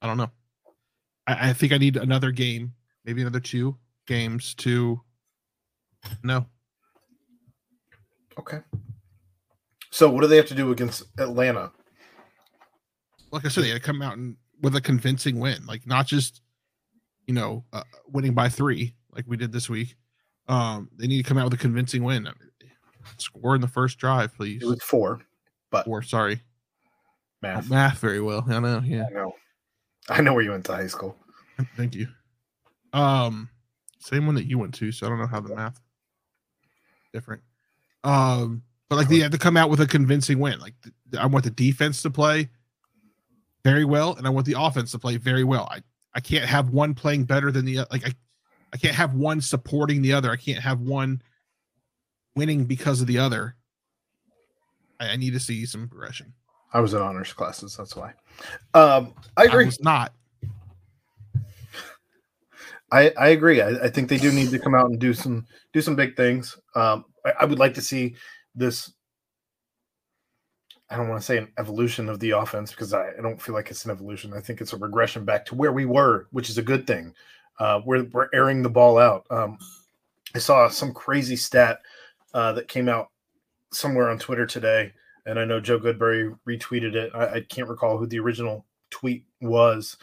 I don't know. I, I think I need another game, maybe another two games to know. Okay. So what do they have to do against Atlanta? like I said, they had to come out and with a convincing win, like not just you know uh, winning by three like we did this week. Um, they need to come out with a convincing win. I mean, score in the first drive, please. It was four. Or sorry, Math. math very well. I know. Yeah, I know. I know where you went to high school. thank you. Um, same one that you went to, so I don't know how the math different. Um, but like they had to come out with a convincing win. Like I want the defense to play very well, and I want the offense to play very well. I I can't have one playing better than the like I I can't have one supporting the other. I can't have one winning because of the other. I, I need to see some progression. I was in honors classes. That's why. Um, I agree. was not. I, I agree. I, I think they do need to come out and do some do some big things. Um, I, I would like to see this. I don't want to say an evolution of the offense because I, I don't feel like it's an evolution. I think it's a regression back to where we were, which is a good thing. Uh, we're we're airing the ball out. Um, I saw some crazy stat uh, that came out somewhere on Twitter today, and I know Joe Goodberry retweeted it. I, I can't recall who the original tweet was,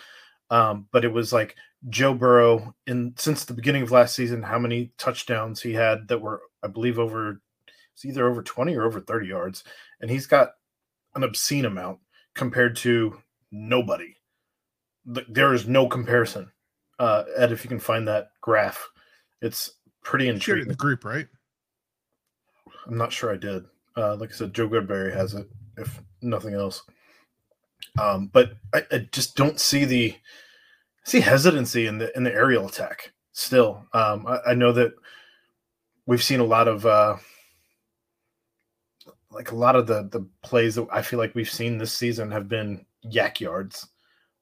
um, but it was like Joe Burrow in since the beginning of last season, how many touchdowns he had that were, I believe, over it's either over 20 or over 30 yards. And he's got an obscene amount compared to nobody. There is no comparison. Uh, Ed, if you can find that graph, it's pretty shared in the group, right? I'm not sure I did. Uh, like I said, Joe Goodberry has it, if nothing else. Um, but I, I just don't see the see hesitancy in the in the aerial attack. Still, um, I, I know that we've seen a lot of uh, like a lot of the the plays that I feel like we've seen this season have been yak yards.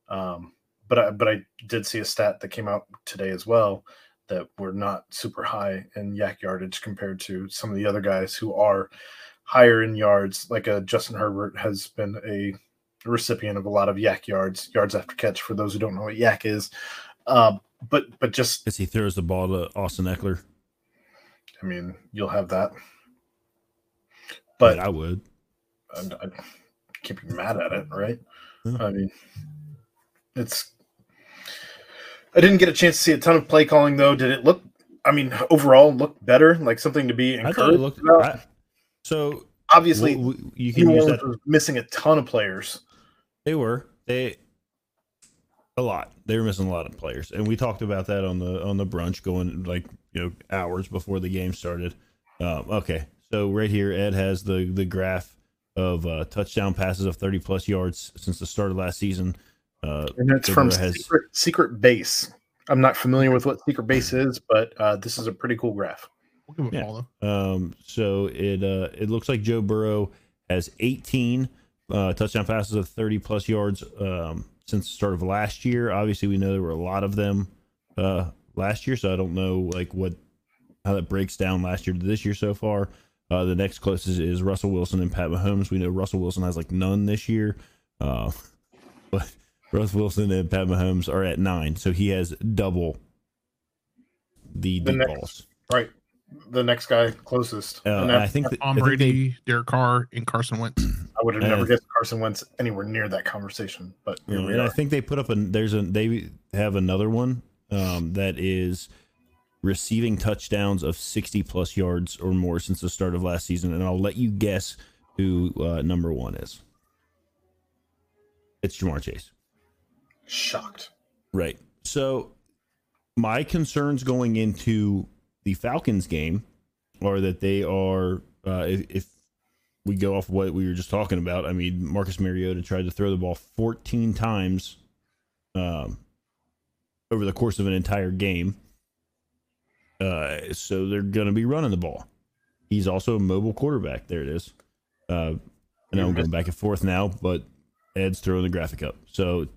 Um, but I, but I did see a stat that came out today as well that we're not super high in yak yardage compared to some of the other guys who are higher in yards. Like a Justin Herbert has been a recipient of a lot of yak yards, yards after catch. For those who don't know what yak is, um, but but just as he throws the ball to Austin Ekeler? I mean, you'll have that. But But I would. I, I can't be mad at it, right? Yeah. I mean, it's. I didn't get a chance to see a ton of play calling though. Did it look? I mean, overall, look better, like something to be I it encouraged looked. about. I, so Obviously, you New can use Orleans that. was missing a ton of players. They were they a lot. They were missing a lot of players, and we talked about that on the on the brunch. Going like you know hours before the game started. Um, okay, so right here, Ed has the the graph of uh, touchdown passes of 30 plus yards since the start of last season. Uh, And it's from has- secret, secret Base. I'm not familiar with what Secret Base is, but uh, this is a pretty cool graph. We'll give it a Yeah. Um, so it uh, it looks like Joe Burrow has 18 uh, touchdown passes of 30 plus yards um, since the start of last year. Obviously, we know there were a lot of them uh, last year, so I don't know like what how that breaks down last year to this year so far. Uh, the next closest is Russell Wilson and Pat Mahomes. We know Russell Wilson has like none this year, uh, but Russell Wilson and Pat Mahomes are at nine, so he has double the The deep next- balls. Right. The next guy closest. Uh, And and I, I think that, Tom I think they- Brady, Derek Carr, and Carson Wentz. I would have never uh, guessed Carson Wentz anywhere near that conversation, but You here know, we and I think they put up a there's a they have another one um, that is receiving touchdowns of 60 plus yards or more since the start of last season, and I'll let you guess who uh, number one is. It's Ja'Marr Chase. Shocked. Right. So my concerns going into the Falcons game are that they are uh, if, if we go off what we were just talking about. I mean, Marcus Mariota tried to throw the ball 14 times um, over the course of an entire game. Uh, so they're going to be running the ball. He's also a mobile quarterback. There it is. Uh, I know I'm going back and forth now, but Ed's throwing the graphic up. So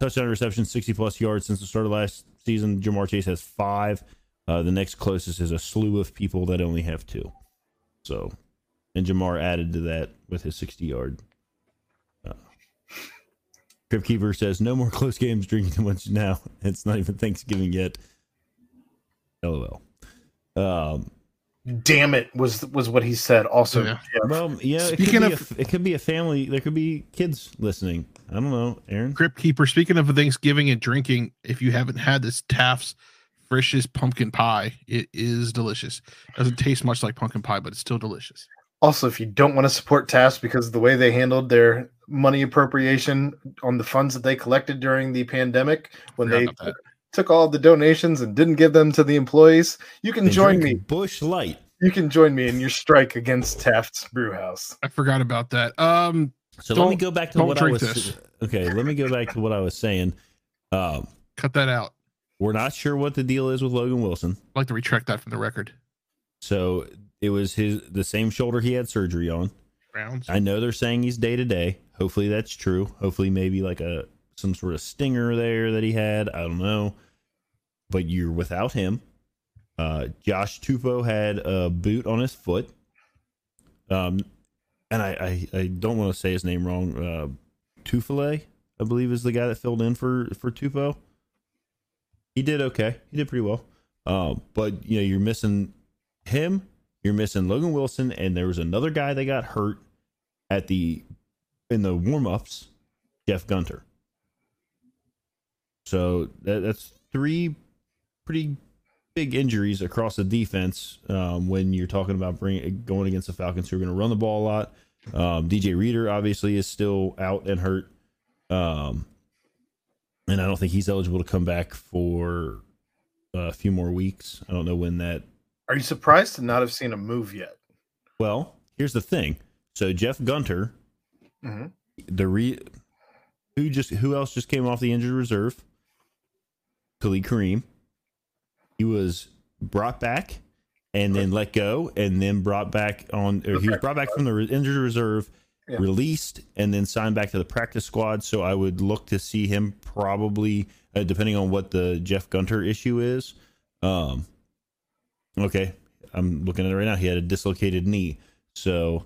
touchdown reception, 60 plus yards since the start of last season. Ja'Marr Chase has five. Uh, the next closest is a slew of people that only have two. So, and Ja'Marr added to that with his 60 yard. Uh, Crib Keeper says, no more close games drinking too much now. It's not even Thanksgiving yet. LOL. Um, Damn it was was what he said. Also, Yeah. Well, yeah, it could, Speaking be of- a, it could be a family. There could be kids listening. I don't know, Aaron. Grip Keeper, speaking of Thanksgiving and drinking, if you haven't had this Taft's Frisch's pumpkin pie, it is delicious. Doesn't taste much like pumpkin pie, but it's still delicious. Also, if you don't want to support TAFs because of the way they handled their money appropriation on the funds that they collected during the pandemic, when they about that. Took all the donations and didn't give them to the employees, you can And join me. Busch Light. You can join me in your strike against Taft's Brewhouse. I forgot about that. Um, So let me go back to what I was. this. Okay, let me go back to what I was saying. Um, cut that out. we're not sure what the deal is with Logan Wilson. I'd like to retract that from the record. So it was his the same shoulder he had surgery on. Rounds. I know they're saying he's day to day. Hopefully that's true. Hopefully maybe like a some sort of stinger there that he had. I don't know. But you're without him. Uh, Josh Tupou had a boot on his foot. Um, and I I, I don't want to say his name wrong. Uh, I believe, is the guy that filled in for for Tupou. He did okay. He did pretty well. Um, but you know you're missing him. You're missing Logan Wilson, and there was another guy that got hurt at the in the warm ups, Jeff Gunter. So that, that's three pretty big injuries across the defense um, when you're talking about bringing going against the Falcons who are going to run the ball a lot. Um, DJ Reader obviously is still out and hurt, um, and I don't think he's eligible to come back for a few more weeks. I don't know when that Are you surprised to not have seen a move yet? well, here's the thing. So Jeff Gunter, Mhm. the re who just who else just came off the injured reserve? Khalid Kareem. He was brought back and then let go, and then brought back on. Or he was brought back from the injured reserve, Yeah. released, and then signed back to the practice squad. So I would look to see him probably, uh, depending on what the Jeff Gunter issue is. Um, okay, I'm looking at it right now. He had a dislocated knee, so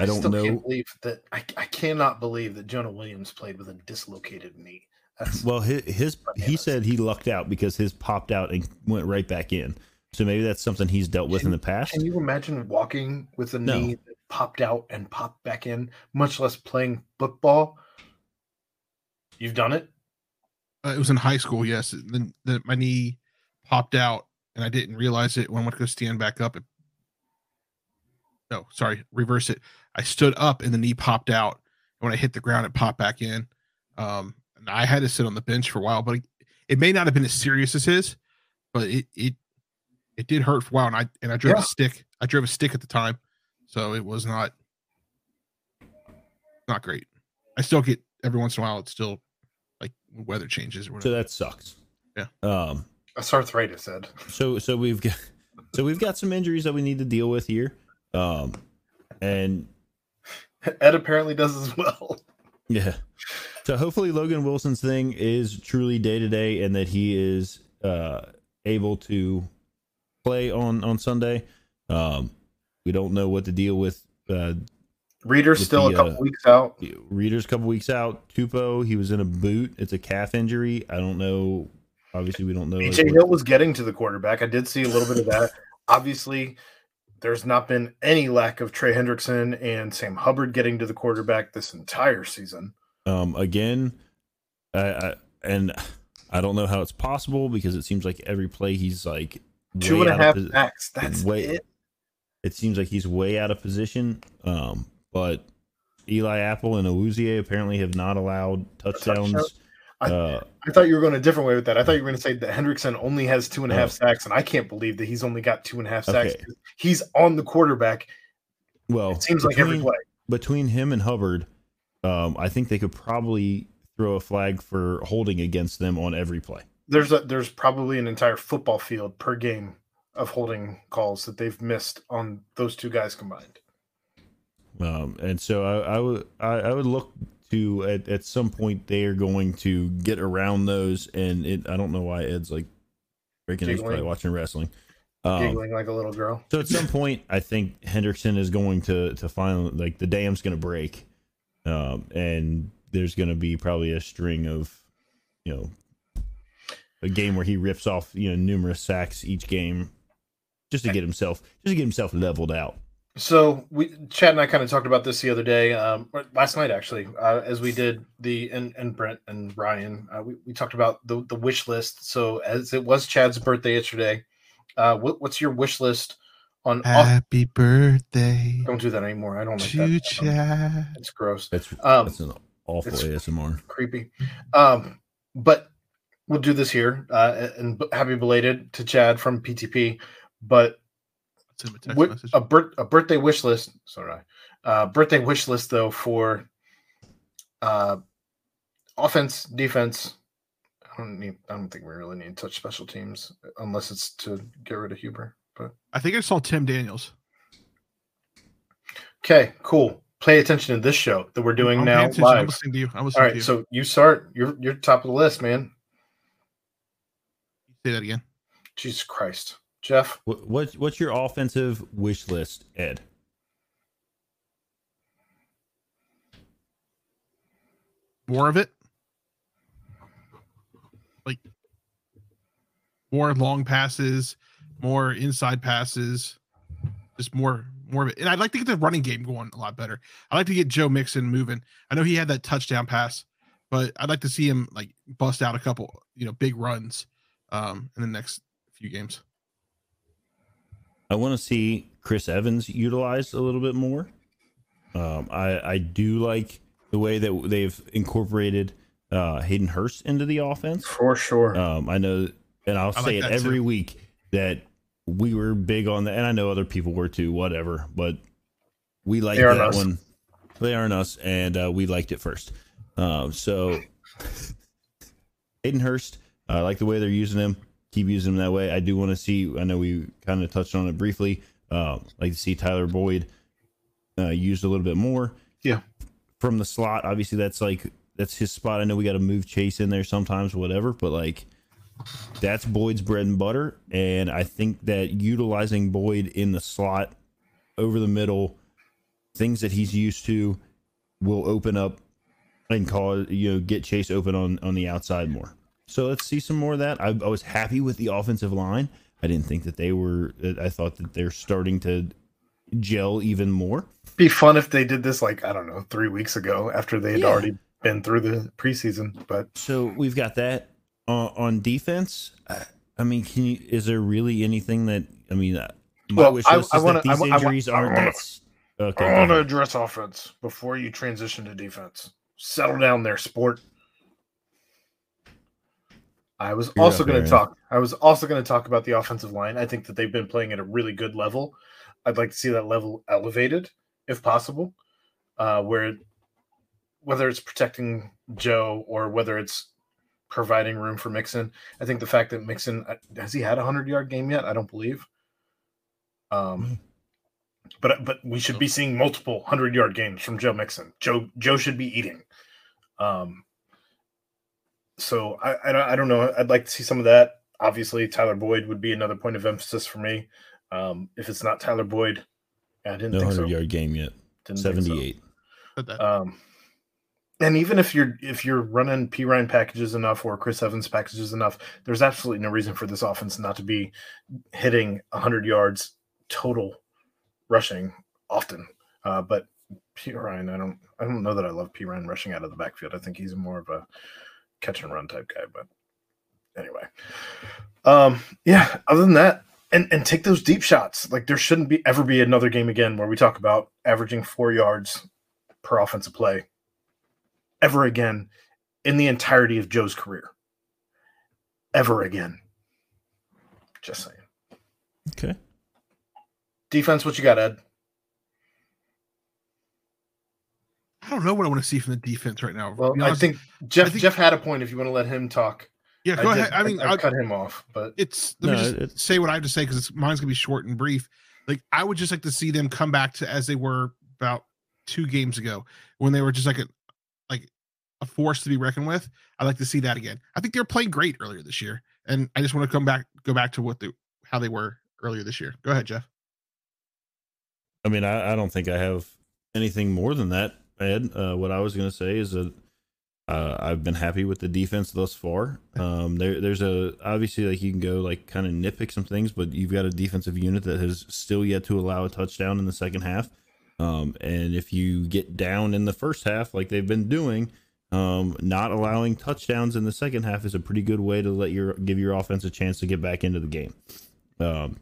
I don't still know. Believe that I, I cannot believe that Jonah Williams played with a dislocated knee. That's Well, his, his he said he lucked out because his popped out and went right back in. So maybe that's something he's dealt with in the past. Can you imagine walking with a No. knee that popped out and popped back in, much less playing football? You've done it? Uh, it was in high school, yes. Then, then my knee popped out, and I didn't realize it when I went to go stand back up. It, no, sorry, reverse it. I stood up, and the knee popped out. And when I hit the ground, it popped back in. Um, and I had to sit on the bench for a while, but it, it may not have been as serious as his, but it it it did hurt for a while, and I and I drove Yeah. a stick. I drove a stick at the time, so it was not not great. I still get every once in a while. It's still like weather changes or So that sucks. Yeah. Um. That's arthritis, Ed. So so we've got so we've got some injuries that we need to deal with here. Um. And Ed apparently does as well. Yeah. So hopefully Logan Wilson's thing is truly day to day and that he is uh able to play on on Sunday. Um we don't know what the deal with uh Reader's With still the, a couple uh, weeks out. Reader's a couple weeks out. Tupou, he was in a boot. It's a calf injury. I don't know. Obviously, we don't know. AJ Hill was getting to the quarterback. I did see a little bit of that. Obviously, there's not been any lack of Trey Hendrickson and Sam Hubbard getting to the quarterback this entire season. Um, again, I, I and I don't know how it's possible because it seems like every play he's like Two and a of posi- sacks. That's way- it. It seems like he's way out of position. Um, but Eli Apple and Awuzie apparently have not allowed touchdowns. touchdown? I- Uh, I thought you were going a different way with that. I thought you were going to say that Hendrickson only has two and a half Oh. sacks, and I can't believe that he's only got two and a half sacks. Okay. He's on the quarterback. well, It seems like every play. between him and Hubbard, um, I think they could probably throw a flag for holding against them on every play. There's a there's probably an entire football field per game of holding calls that they've missed on those two guys combined. Um, and so I, I would I, I would look to at, at some point they are going to get around those, and it I don't know why Ed's like breaking his probably watching wrestling. Um, Giggling like a little girl. so at some point, I think Henderson is going to to finally like the dam's going to break, um, and there's going to be probably a string of, you know, a game where he rips off you know numerous sacks each game, just to get himself just to get himself leveled out. So we Chad and I kind of talked about this the other day, um, last night actually, uh, as we did the and, and Brent and Ryan, uh, we, we talked about the the wish list. So as it was Chad's birthday yesterday, uh, what, what's your wish list on? off- Happy birthday don't do that anymore. I don't like to that. Chad. It's gross, That's Um, that's an awful it's- ASMR. creepy. Um, but we'll do this here, uh, and b- happy belated to Chad from PTP. But Send a text a, bir- a birthday wish list. Sorry, uh, birthday wish list though for uh, offense, defense. I don't need. I don't think we really need to touch special teams unless it's to get rid of Huber. But I think I saw Tim Daniels. okay, cool. Pay attention to this show that we're doing I'm now attention. I'm listening to you. I'm All listening to you. so you start. You're you're top of the list, man. Say that again. Jesus Christ, Jeff. What, what what's your offensive wish list, Ed? More of it. Like more long passes, more inside passes, just more more of it. And I'd like to get the running game going a lot better. I'd like to get Joe Mixon moving. I know he had that touchdown pass, but I'd like to see him like bust out a couple, you know, big runs um in the next few games. I want to see Chris Evans utilized a little bit more. Um, I I do like the way that they've incorporated uh, Hayden Hurst into the offense. For sure. Um, I know, and I'll I say like it every too. week that we were big on that, and I know other people were too. Whatever, but we liked that us. one. They aren't us, and uh, we liked it first. Um, so Hayden Hurst, I like the way they're using him. Keep using him that way. I do want to see. I know we kind of touched on it briefly. Uh, like to see Tyler Boyd uh, used a little bit more. Yeah. from the slot. Obviously, that's like that's his spot. I know we got to move Chase in there sometimes, whatever. But like, that's Boyd's bread and butter. And I think that utilizing Boyd in the slot over the middle, things that he's used to, will open up and cause you know get Chase open on on the outside more. So let's see some more of that. I, I was happy with the offensive line. I didn't think that they were. I thought that they're starting to gel even more. be fun if they did this like I don't know three weeks ago after they had Yeah. already been through the preseason. But So we've got that uh, on defense. I, I mean, can you? Is there really anything that? I mean, uh, my Well, wish I- list I is wanna- that these I I injuries I aren't wanna- Okay. I want to address offense before you transition to defense. Settle down there, sport. I was You're also going to talk. I was also going to talk about the offensive line. I think that they've been playing at a really good level. I'd like to see that level elevated, if possible, uh, where whether it's protecting Joe or whether it's providing room for Mixon. I think the fact that Mixon uh, has he had a hundred yard game yet? I don't believe. Um, but but we should be seeing multiple hundred yard games from Joe Mixon. Joe Joe should be eating. Um, so I, I don't I don't know. I'd like to see some of that. Obviously, Tyler Boyd would be another point of emphasis for me. Um, if it's not Tyler Boyd, I didn't No think so. hundred yard game yet. Didn't think so. Seventy eight. Um, and even if you're if you're running Perine packages enough or Chris Evans packages enough, there's absolutely no reason for this offense not to be hitting 100 yards total rushing often. Uh, but Perine, I don't I don't know that I love Perine rushing out of the backfield. I think he's more of a catch and run type guy. But anyway, um, yeah. Other than that, and and take those deep shots. Like there shouldn't be ever be another game again where we talk about averaging four yards per offensive play ever again in the entirety of Joe's career. Ever again. Just saying. Okay. Defense, what you got, Ed? I don't know what I want to see from the defense right now. Well, I think Jeff I think- Jeff had a point if you want to let him talk. yeah, go I ahead. did- I mean, I, I, cut him off, but it's let No, me just it's- say what I have to say because mine's gonna be short and brief. Like I would just like to see them come back to as they were about two games ago when they were just like a like a force to be reckoned with. I'd like to see that again. I think they were playing great earlier this year, and I just want to come back go back to what they how they were earlier this year. Go ahead, Jeff. I mean, I, I don't think I have anything more than that, Ed. Uh, what I was going to say is that uh, I've been happy with the defense thus far. Um, there, there's a obviously like you can go like kind of nitpick some things, but you've got a defensive unit that has still yet to allow a touchdown in the second half. Um, and if you get down in the first half, like they've been doing, um, not allowing touchdowns in the second half is a pretty good way to let your give your offense a chance to get back into the game. Um,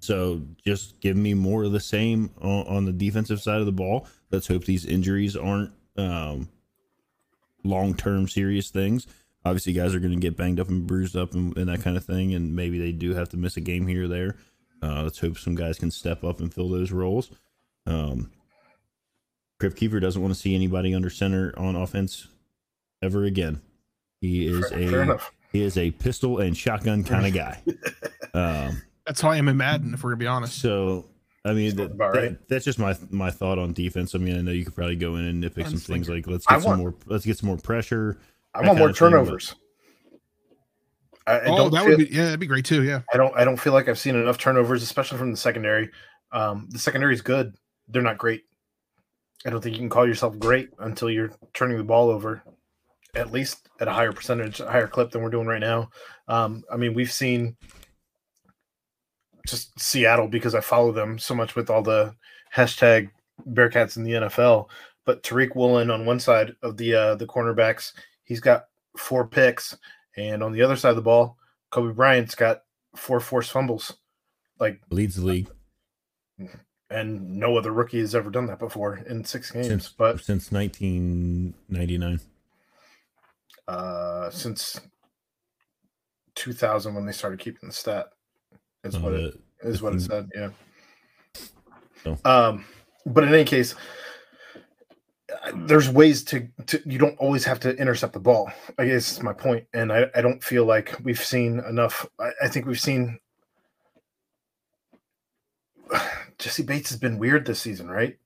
so just give me more of the same on, on the defensive side of the ball. Let's hope these injuries aren't um, long term serious things. Obviously, guys are going to get banged up and bruised up and, and that kind of thing, and maybe they do have to miss a game here or there. Uh, let's hope some guys can step up and fill those roles. Um, Crypt Keeper doesn't want to see anybody under center on offense ever again. He is fair, fair a enough. he is a pistol and shotgun kind of guy. Um, That's how I am in Madden, if we're gonna be honest. so I mean, that, about that- right. that's just my my thought on defense. I mean, I know you could probably go in and nitpick some things like let's I get some want- more let's get some more pressure. I want more kinda thing, but- turnovers. I, I oh, don't that feel, would be yeah, that'd be great too. Yeah, I don't I don't feel like I've seen enough turnovers, especially from the secondary. Um, the secondary is good. They're not great. I don't think you can call yourself great until you're turning the ball over, at least at a higher percentage, a higher clip than we're doing right now. Um, I mean, we've seen just Seattle because I follow them so much with all the hashtag Bearcats in the NFL. But Tariq Woolen on one side of the uh, the cornerbacks, he's got four picks, and on the other side of the ball, Coby Bryant's got four forced fumbles. Like, Leads the league and no other rookie has ever done that before in six games. since but since 1999. uh, since 2000, when they started keeping the stat, is Uh, what it is what it said. Yeah. So. Um, but in any case, there's ways to, to you don't always have to intercept the ball. I guess is my point, and I, I don't feel like we've seen enough. I, I think we've seen Jessie Bates has been weird this season, right?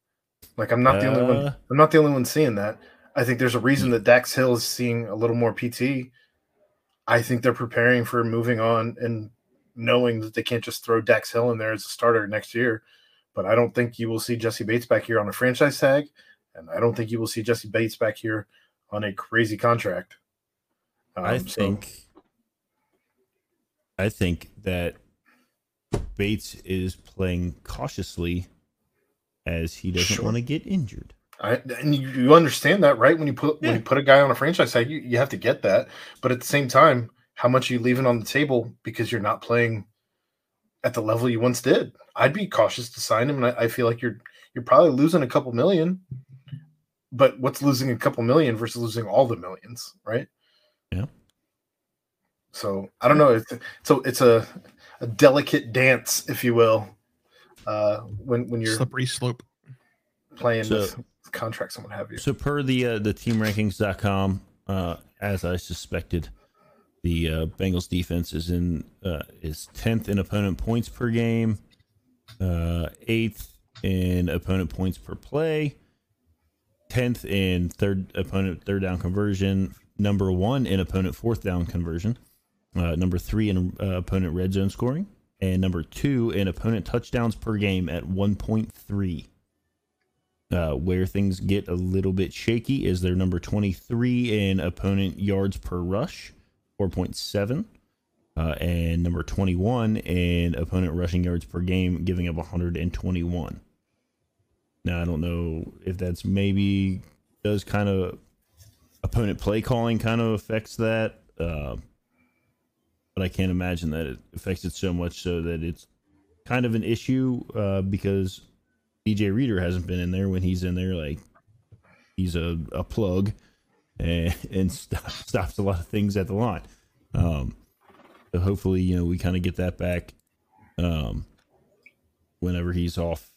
Like I'm not the only one. Uh, I'm not the only one seeing that. I think there's a reason that Dax Hill is seeing a little more PT. I think they're preparing for moving on and knowing that they can't just throw Dax Hill in there as a starter next year. But I don't think you will see Jessie Bates back here on a franchise tag, and I don't think you will see Jessie Bates back here on a crazy contract. I Um, so- think I think that Bates is playing cautiously as he doesn't Sure. want to get injured. I, and you, you understand that, right? When you put when you put a guy on a franchise tag, you, you have to get that. But at the same time, how much are you leaving on the table because you're not playing at the level you once did? I'd be cautious to sign him, and I, I feel like you're you're probably losing a couple million. But what's losing a couple million versus losing all the millions, right? Yeah. So I don't know. It's so it's a, a delicate dance, if you will, uh, when when you're Slippery slope. playing So- with contracts and what have you. So per the uh, the teamrankings.com, uh, as I suspected, the uh, Bengals defense is in uh, is tenth in opponent points per game, uh, eighth in opponent points per play, tenth in third opponent third down conversion, number one in opponent fourth down conversion, uh, number three in uh, opponent red zone scoring, and number two in opponent touchdowns per game at one point three. Uh, where things get a little bit shaky is their number 23 in opponent yards per rush, 4.7. Uh, and number 21 in opponent rushing yards per game, giving up 121. Now, I don't know if that's maybe does kind of opponent play calling kind of affects that. Uh, but I can't imagine that it affects it so much so that it's kind of an issue uh, because DJ Reader hasn't been in there when he's in there. Like he's a, a plug and, and stop, stops a lot of things at the line. Um, so hopefully, you know, we kind of get that back um, whenever he's off.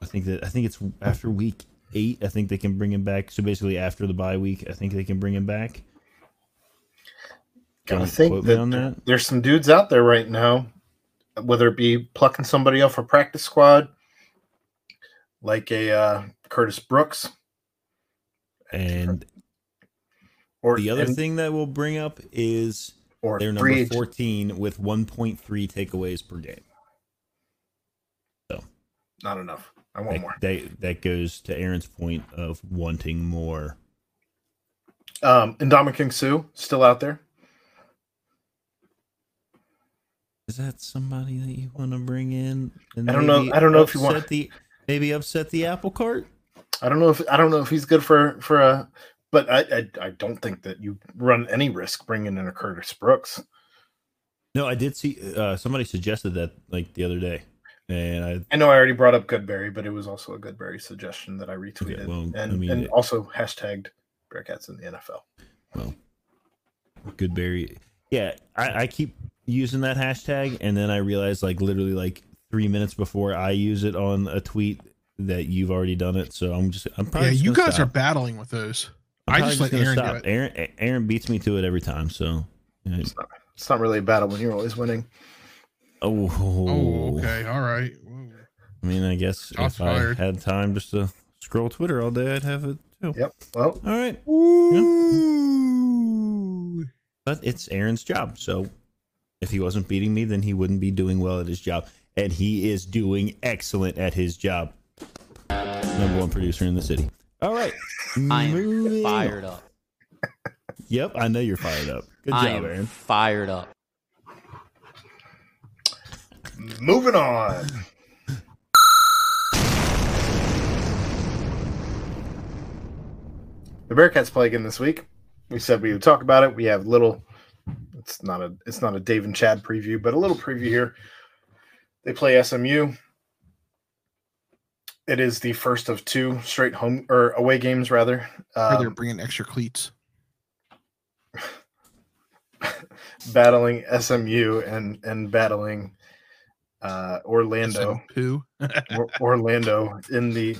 I think that I think it's after week eight. I think they can bring him back. So basically, after the bye week, I think they can bring him back. Don't think that that. there's some dudes out there right now, whether it be plucking somebody off a practice squad, like a uh, Curtis Brooks, And or the other and- thing that we'll bring up is or they're number agent. 14 with 1.3 takeaways per game. So not enough. I want that, more. that that goes to Aaron's point of wanting more. Um, Ndamukong Suh still out there. Is that somebody that you want to bring in? And I don't know- I don't know if you want- upset the maybe upset the apple cart. I don't know if I don't know if he's good for for a, but I I, I don't think that you run any risk bringing in a Curtis Brooks. No, I did see uh, somebody suggested that like the other day, and I I know I already brought up Goodberry, but it was also a Goodberry suggestion that I retweeted well, I and mean, and it- also hashtagged Bearcats in the NFL. well, Goodberry. Yeah, I, I keep using that hashtag, and then I realize like literally like three minutes before I use it on a tweet that you've already done it. So I'm just I'm probably Yeah, you guys stop. are battling with those. I'm I probably just let gonna Aaron do stop. it. Aaron Aaron beats me to it every time. So you know, It's not really a battle when you're always winning. oh, Oh, okay, all right. Whoa. I mean, I guess Shots if fired. I had time just to scroll Twitter all day, I'd have it too. Yep. Well, All right, Ooh. but it's Aaron's job. So if he wasn't beating me, then he wouldn't be doing well at his job, and he is doing excellent at his job. Number one producer in the city. All right, I am fired on. up. Yep, I know you're fired up. Good I job, am Aaron. fired up. moving on. The Bearcats play again this week. We said we would talk about it. We have little. It's not a. It's not a Dave and Chad preview, but a little preview here. They play SMU. It is the first of two straight home or away games, rather. Or they're Um, bringing extra cleats. battling SMU and and battling uh, Orlando. Who? Or- Orlando in the.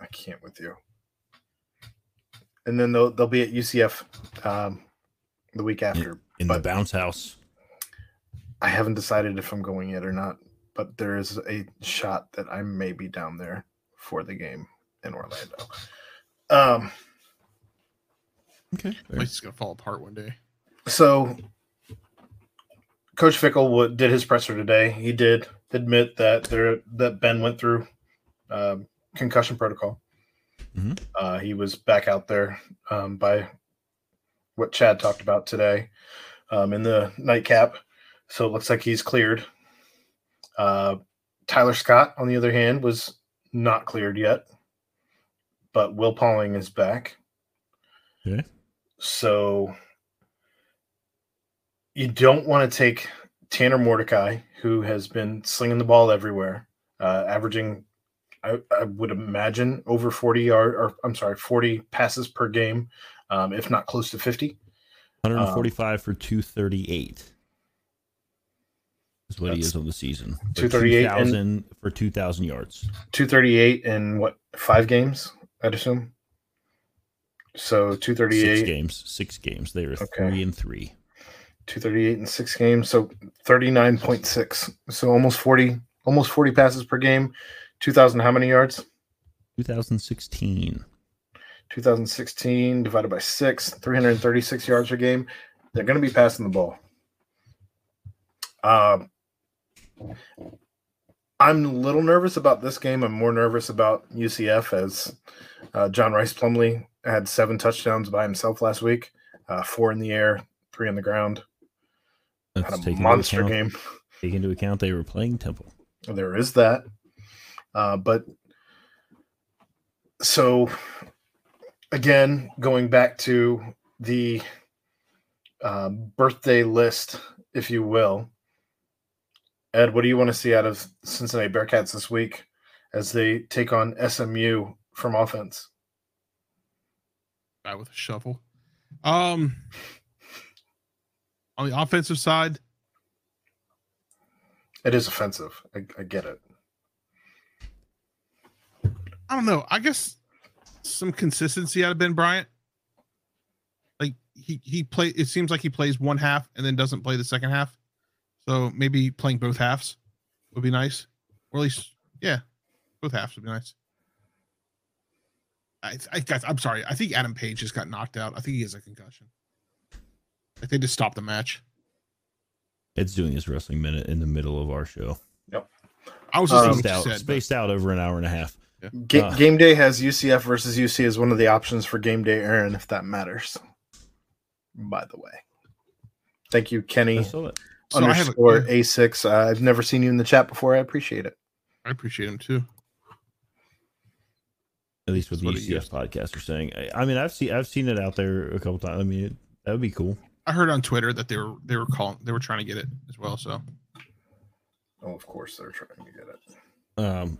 I can't with you. And then they'll they'll be at UCF um, the week after. In the bounce house. I haven't decided if I'm going yet or not. But there is a shot that I may be down there for the game in Orlando. Um, Okay. Place is gonna fall apart one day. so Coach Fickell would, did his presser today. He did admit that there that Ben went through um, concussion protocol. Mhm. Uh, he was back out there um, by what Chad talked about today um, in the nightcap. So it looks like he's cleared. Uh, Tyler Scott, on the other hand, was not cleared yet, but Will Pauling is back. Yeah. So you don't want to take Tanner Mordecai, who has been slinging the ball everywhere, uh, averaging, I, I would imagine, over 40 yard, or I'm sorry, 40 passes per game, um, if not close to 50. 145 for 238. Is what he is on the season. For 238 and- for 2,000 yards. 238 in what, five games, I'd assume? So Six 238, games. Six games. They were Okay. three and three. 238 in six games. So 39.6. So almost 40, almost 40 passes per game. 2,000, how many yards? 2016. 2016 divided by six, 336 yards per game. They're going to be passing the ball. Um, I'm a little nervous about this game. I'm more nervous about UCF as uh, John Rhys Plumlee had seven touchdowns by himself last week, uh, four in the air, three on the ground. Let's Had a monster account- game. Take into account they were playing Temple. There is that. Uh, but so again, going back to the uh, birthday list, if you will, Ed, what do you want to see out of Cincinnati Bearcats this week as they take on SMU from offense? guy with a shovel. Um, on the offensive side, It is offensive. I, I get it. I don't know. I guess some consistency out of Ben Bryant. Like he he play. It seems like he plays one half and then doesn't play the second half. So maybe playing both halves would be nice, or at least yeah, both halves would be nice. I, I guys, I'm sorry. I think Adam Page just got knocked out. I think he has a concussion. Like they just stopped the match. It's doing his wrestling minute in the middle of our show. Yep. I was just Um, Spaced out, said, but- spaced out over an hour and a half. Ga- Uh. game day has UCF versus UC as one of the options for game day Aaron, if that matters. By the way, thank you, Kenny. I saw so I have a- underscore A6. Uh, I've never seen you in the chat before. I appreciate it. I appreciate him too. At least with the That's what it UCF is. podcast are saying. I, I mean, I've seen I've seen it out there a couple times. I mean, it, that would be cool. I heard on Twitter that they were they were calling they were trying to get it as well. So Oh, of course they're trying to get it. Um,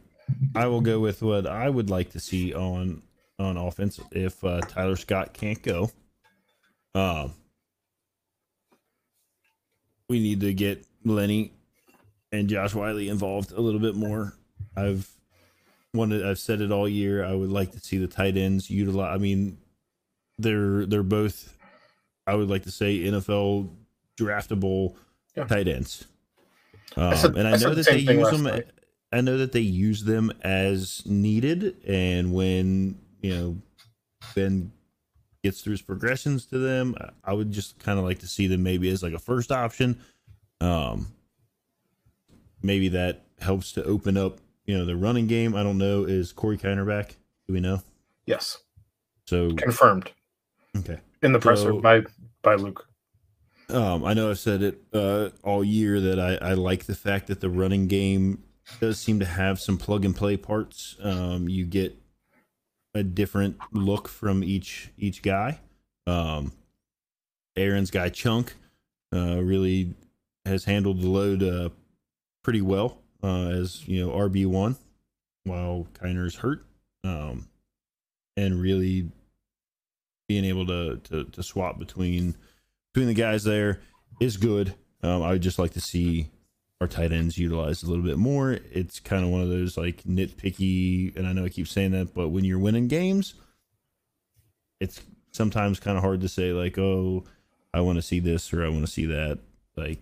I will go with what I would like to see on on offense if uh, Tyler Scott can't go. Um, we need to get Lenny and Josh Whyle involved a little bit more. I've wanted I've said it all year. I would like to see the tight ends utilize. I mean, they're they're both. I would like to say NFL draftable Yeah. tight ends. Um, said- and I, know that they use them. night. I know that they use them as needed, and when you know Ben gets through his progressions to them, I- would just kind of like to see them maybe as like a first option. Um, maybe that helps to open up, you know, the running game. I don't know. Is Corey Kiner back? Do we know? Yes, So confirmed okay. in the presser So- by by Luke. Um, I know I've said it uh, all year that I, I like the fact that the running game does seem to have some plug and play parts. Um, you get a different look from each each guy. Um, Aaron's guy Chunk uh, really has handled the load uh, pretty well uh, as you know RB one, while Kiner's hurt, um, and really being able to, to to swap between between the guys there is good. Um, I would just like to see our tight ends utilized a little bit more. It's kind of one of those like nitpicky, and I know I keep saying that, but when you're winning games, it's sometimes kind of hard to say like, oh, I want to see this or I want to see that. Like,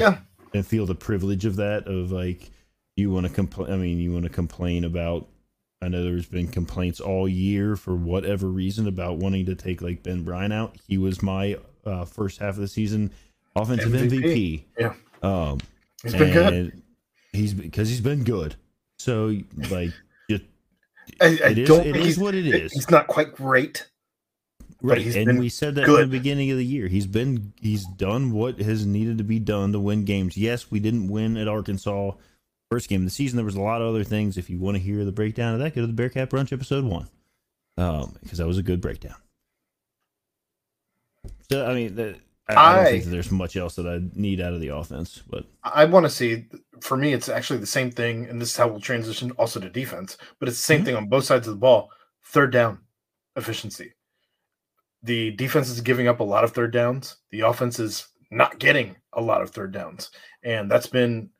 Yeah. and feel the privilege of that of like you want to complain. I mean, you want to complain about. I know there's been complaints all year for whatever reason about wanting to take like Ben Bryant out. He was my uh, first half of the season offensive MVP. MVP. Yeah. Um, He's been good. He's because he's been good. So like, just I, I it is- don't it is what it is. He's not quite great. right. And we said that good. in the beginning of the year. He's been he's done what has needed to be done to win games. Yes, we didn't win at Arkansas first game of the season. There was a lot of other things. If you want to hear the breakdown of that, go to the Bearcat Brunch episode one, um, because that was a good breakdown. So I mean, the, I, I don't think there's much else that I need out of the offense, but I want to see. For me, it's actually the same thing, and this is how we'll transition also to defense. But it's the same Mhm. thing on both sides of the ball. Third down efficiency. the defense is giving up a lot of third downs. The offense is not getting a lot of third downs, and that's been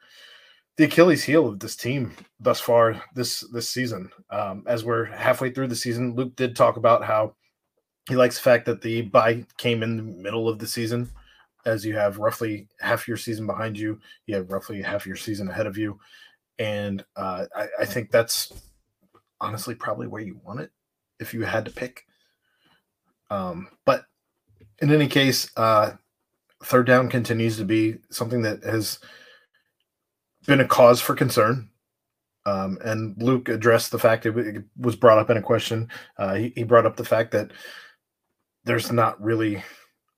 the Achilles heel of this team thus far this this season. Um, as we're halfway through the season, Luke did talk about how he likes the fact that the bye came in the middle of the season, as you have roughly half your season behind you, you have roughly half your season ahead of you, and uh, I, I think that's honestly probably where you want it if you had to pick. Um, but in any case, uh, third down continues to be something that has been a cause for concern. Um, and Luke addressed the fact it was brought up in a question. Uh, he, he brought up the fact that there's not really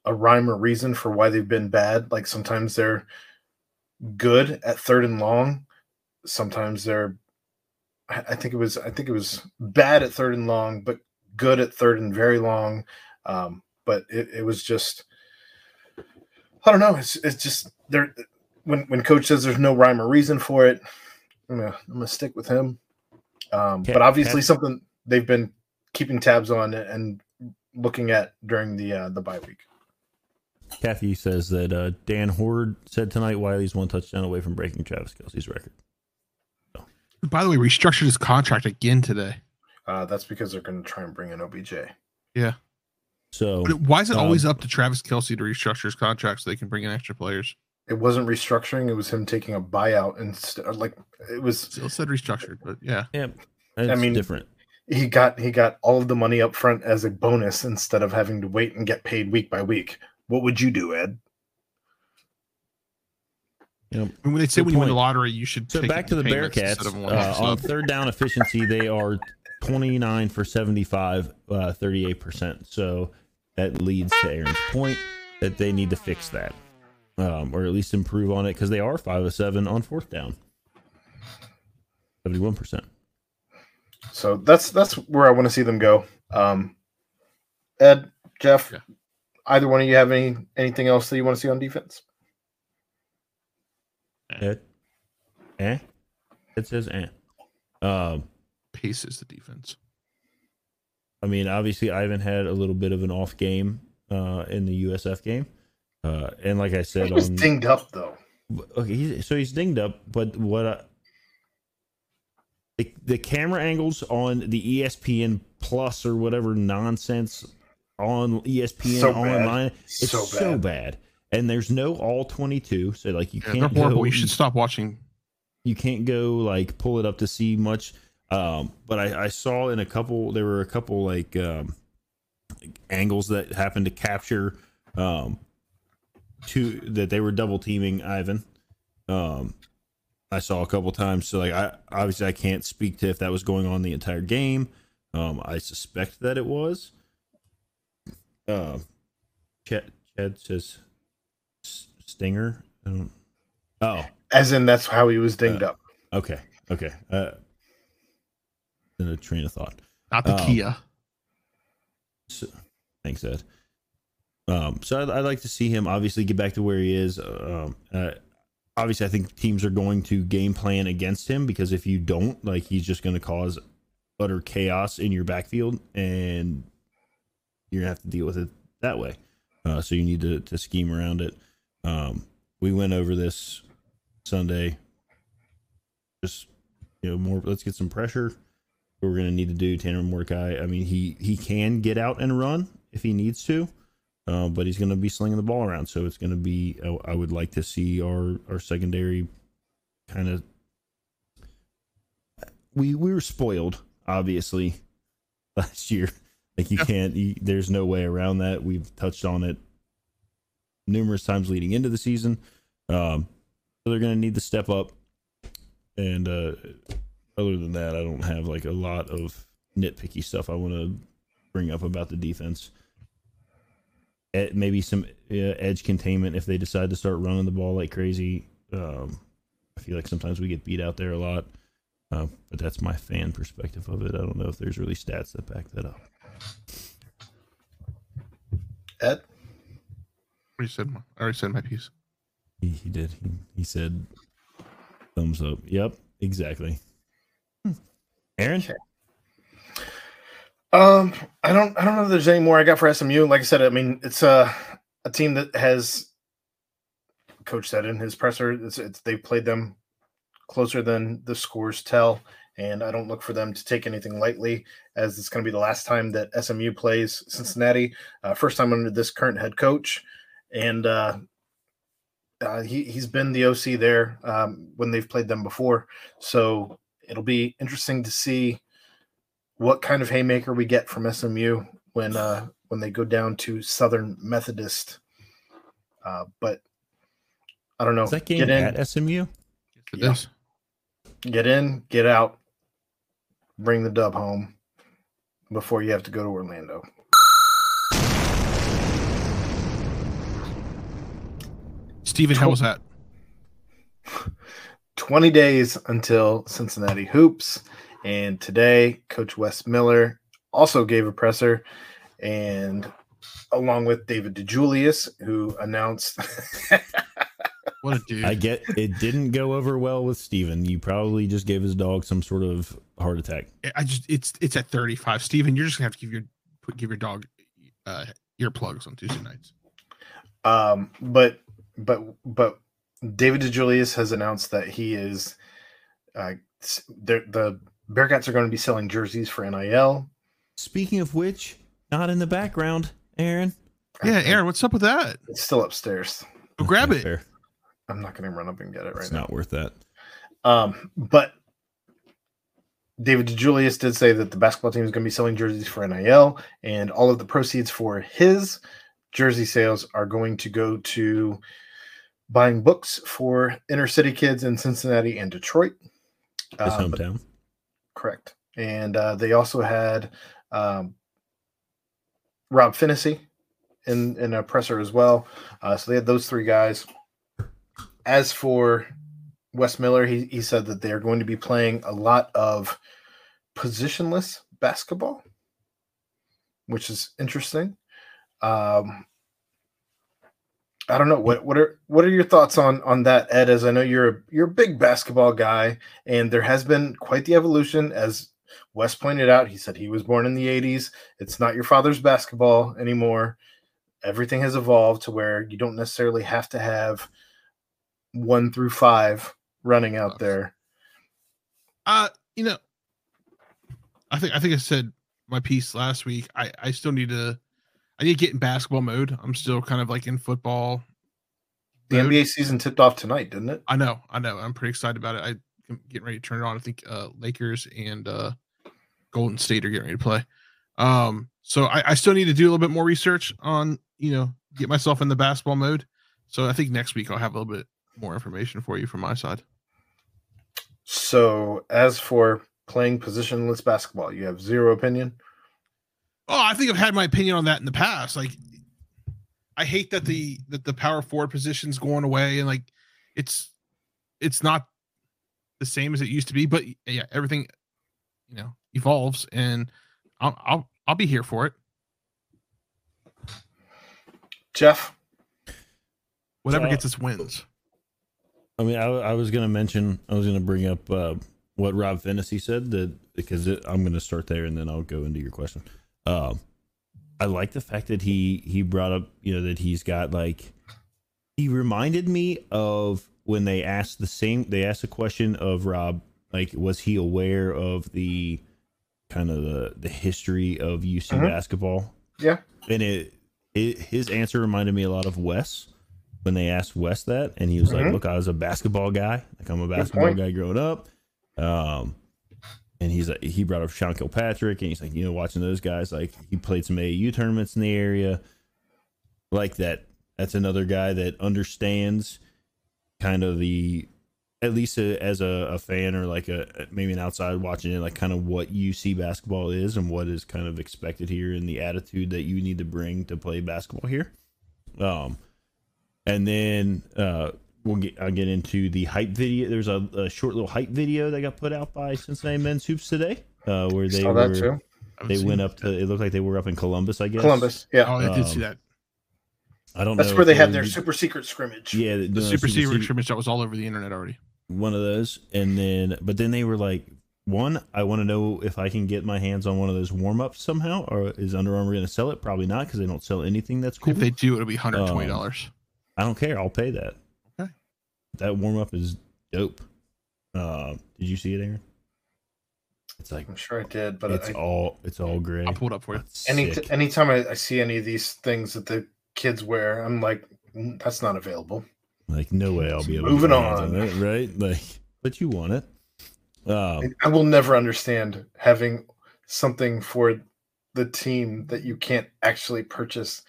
a rhyme or reason for why they've been bad. Like sometimes they're good at third and long, sometimes they're I think it was I think it was bad at third and long, but good at third and very long. Um, but it, it was just I don't know. It's it's just there when when coach says there's no rhyme or reason for it. I'm gonna I'm gonna stick with him. Um, but obviously something they've been keeping tabs on and looking at during the uh, the bye week. Kathy says that uh, Dan Hoard said tonight Whyle's one touchdown away from breaking Travis Kelce's record. So. By the way, restructured his contract again today. Uh, that's because they're going to try and bring in OBJ. Yeah. So but why is it um, always up to Travis Kelsey to restructure his contract so they can bring in extra players? It wasn't restructuring; it was him taking a buyout instead. Like it was still said restructured, but yeah, yeah. I mean, different. He got he got all of the money up front as a bonus instead of having to wait and get paid week by week. What would you do, Ed? You know, when they say when you win the lottery, you should. So back to the Bearcats uh, on third down efficiency, they are 29 for 75, uh, 38%. So that leads to Aaron's point that they need to fix that, um, or at least improve on it because they are five of seven on fourth down, 71%. So that's that's where I want to see them go. Um, Ed, Jeff, yeah either one of you have any anything else that you want to see on defense? Ed, eh? It says eh. Um, Pace is the defense. I mean, obviously, Ivan had a little bit of an off game uh, in the USF game, uh, and like I said, he was on, dinged up though. Okay, he's, so he's dinged up, but what? I, the, the camera angles on the ESPN Plus or whatever nonsense on ESPN so online. It's so bad. so bad. And there's no all 22, so like you yeah, can't go. You should stop watching. You can't go like pull it up to see much. Um, but I, I saw in a couple there were a couple like um, angles that happened to capture um two that they were double teaming Ivan. Um, I saw a couple times. So like I obviously I can't speak to if that was going on the entire game. Um, I suspect that it was. Uh, Chad, Chad says Stinger. I don't. Oh, as in that's how he was dinged uh, up. Okay. Okay. Uh, in a train of thought. Not the um, Kia. So, thanks, Ed. Um, so I'd, I'd, like to see him obviously get back to where he is. Um, uh, obviously, I think teams are going to game plan against him because if you don't, like, he's just going to cause utter chaos in your backfield, and you're gonna have to deal with it that way. Uh, so you need to, to scheme around it. Um, we went over this Sunday. Just you know, more. Let's get some pressure. We're gonna need to do Tanner Mordecai. I mean, he he can get out and run if he needs to, uh, but he's gonna be slinging the ball around. So it's gonna be. I would like to see our our secondary kind of. We we were spoiled, obviously, last year like you yeah. can't. You, there's no way around that. We've touched on it numerous times leading into the season. Um, so they're going to need to step up. And uh, other than that, I don't have like a lot of nitpicky stuff I want to bring up about the defense. Maybe some uh, edge containment if they decide to start running the ball like crazy. Um, I feel like sometimes we get beat out there a lot, uh, but that's my fan perspective of it. I don't know if there's really stats that back that up. Ed? I already said my, I already said my piece. He, he did. He, he said thumbs up. Yep, exactly. Hmm. Aaron? Okay. Um, I don't, I don't know if there's any more I got for SMU. Like I said, I mean, it's a a team that has coach said in his presser. It's, it's they've played them closer than the scores tell, and I don't look for them to take anything lightly, as it's going to be the last time that SMU plays Cincinnati. Uh, first time under this current head coach, and uh, uh, he he's been the OC there um, when they've played them before. So it'll be interesting to see what kind of haymaker we get from SMU when uh, when they go down to Southern Methodist. Uh, but I don't know. Is that game get in, at SMU? It Yeah. is. get in, get out, bring the dub home before you have to go to Orlando. Steven, how was that? 20 days until Cincinnati hoops. And today, Coach Wes Miller also gave a presser, and along with David DeJulius, who announced What a dude. I get it didn't go over well with Steven. You probably just gave his dog some sort of heart attack. I just it's it's at 35. Steven, you're just gonna have to give your put give your dog uh earplugs on Tuesday nights. Um, but but but David DeJulius has announced that he is uh, the the Bearcats are going to be selling jerseys for NIL. Speaking of which, not in the background, Aaron. Yeah, Aaron, what's up with that? It's still upstairs. Go grab it. Fair. I'm not going to run up and get it right It's now. not worth that. Um, but David DeJulius did say that the basketball team is going to be selling jerseys for NIL, and all of the proceeds for his jersey sales are going to go to buying books for inner city kids in Cincinnati and Detroit. His Uh, but- hometown. Correct. And uh, they also had um, Rob Phinisee in in a presser as well. Uh, so they had those three guys. As for Wes Miller, he, he said that they're going to be playing a lot of positionless basketball, which is interesting. Um, I don't know what what are what are your thoughts on on that, Ed? As I know you're a, you're a big basketball guy, and there has been quite the evolution. As Wes pointed out, he said he was born in the '80s. It's not your father's basketball anymore. Everything has evolved to where you don't necessarily have to have one through five running out there. Uh, you know, I think I think I said my piece last week. I I still need to I need to get in basketball mode. I'm still kind of like in football. The mode. NBA season tipped off tonight, didn't it? I know, I know. I'm pretty excited about it. I'm getting ready to turn it on. I think uh Lakers and uh Golden State are getting ready to play. Um, so I, I still need to do a little bit more research on, you know, get myself in the basketball mode. So I think next week I'll have a little bit more information for you from my side. So, as for playing positionless basketball, you have zero opinion. Oh, I think I've had my opinion on that in the past. Like, I hate that the that the power forward position's going away, and like, it's it's not the same as it used to be. But yeah, everything you know evolves, and I'll I'll I'll be here for it. Jeff, Whatever So- gets us wins. I mean, I, I was going to mention, I was going to bring up uh, what Rob Phinisee said that because it, I'm going to start there and then I'll go into your question. Um, I like the fact that he he brought up, you know, that he's got like he reminded me of when they asked the same they asked a question of Rob like was he aware of the kind of the the history of UC Mhm. basketball yeah, and it, it his answer reminded me a lot of Wes when they asked Wes that, and he was like, Mhm. "Look, I was a basketball guy. Like I'm a basketball guy growing up." Um, and he's like, he brought up Sean Kilpatrick, and he's like, you know, watching those guys, like he played some AAU tournaments in the area, like that. That's another guy that understands kind of the at least a, as a, a fan or like a maybe an outside watching it, like kind of what UC basketball is and what is kind of expected here and the attitude that you need to bring to play basketball here. Um, and then uh, we'll get I'll get into the hype video. There's a, a short little hype video that got put out by Cincinnati Men's Hoops today, uh, where they saw were that too. They went seen- up to it looked like they were up in Columbus, I guess. Columbus, yeah, Oh, I did see um, that. I don't that's know. where they had were- their super secret scrimmage. yeah The no, super secret secret- scrimmage that was all over the internet already. one of those and then but then they were like one, I want to know if I can get my hands on one of those warm ups somehow, or is Under Armour going to sell it? Probably not because they don't sell anything that's cool. If they do, it'll be hundred twenty dollars. I don't care. I'll pay that. Okay. That warm up is dope. Uh, did you see it, Aaron? It's like I'm sure I did, but it's I, all it's all gray. I'll pull it up for you. It's any sick. anytime I, I see any of these things that the kids wear, I'm like, "Mm, that's not available. like no way I'll be able Moving to get on. it, right? Like, but you want it. Um, I will never understand having something for the team that you can't actually purchase.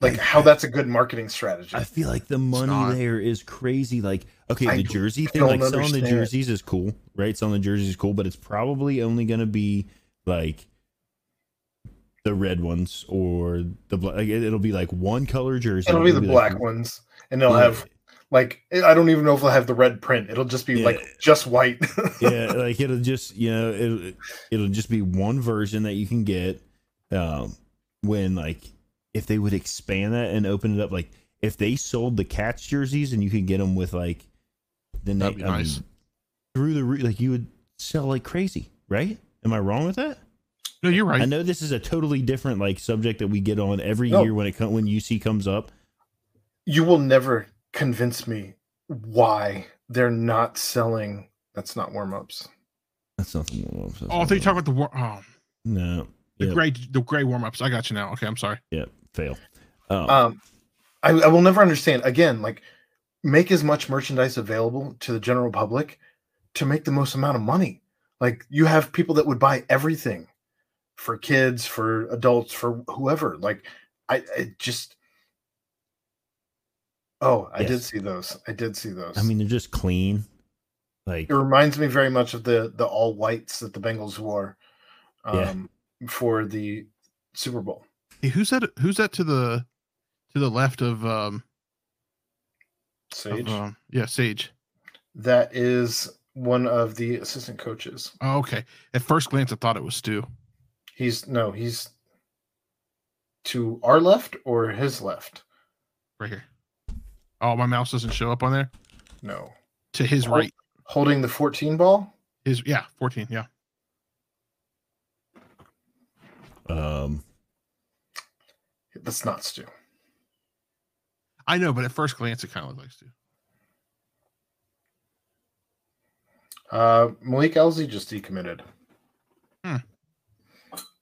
Like how that's a good marketing strategy. I feel like the money not. there is crazy. Like, okay, I the jersey thing, don't like selling the jerseys is cool, right? Selling the jerseys is cool, but it's probably only going to be like the red ones or the black. Like, it- it'll be like one color jersey. It'll be the like- black ones, and they'll Yeah. have like I don't even know if they'll have the red print. It'll just be Yeah. like just white. yeah, like it'll just you know it'll it'll just be one version that you can get. Um, when like if they would expand that and open it up, like if they sold the cats jerseys and you could get them with like the That'd na- be I mean, nice. through the roo- like you would sell like crazy, right? Am I wrong with that? No, you're right. I know this is a totally different like subject that we get on every No. year when it com- when UC comes up. you will never convince me why they're not selling. That's not warm ups. That's nothing. Warm ups. Oh, I thought you talking about the war. Oh, no. the Yep, gray, the gray warm ups. I got you now. Okay, I'm sorry. yep, fail. Um, Um, I, I will never understand. Again, like make as much merchandise available to the general public to make the most amount of money. Like you have people that would buy everything for kids, for adults, for whoever. Like I, I just. Oh, I did see those. I did see those. I mean, they're just clean. Like it reminds me very much of the the all whites that the Bengals wore Yeah. um, for the Super Bowl. Hey, who's that? Who's that to the to the left of um, of, Sage. um yeah Sage? that is one of the assistant coaches. Oh, okay. At first glance, I thought it was Stu. He's no, he's to our left or his left. right here. Oh, my mouse doesn't show up on there. No, To his Oh. right. holding the 14 ball. His yeah, 14. Yeah. um That's not Stu. I know, but at first glance, it kind of looks like Stu. Uh, Malik Elzy just decommitted. Hmm.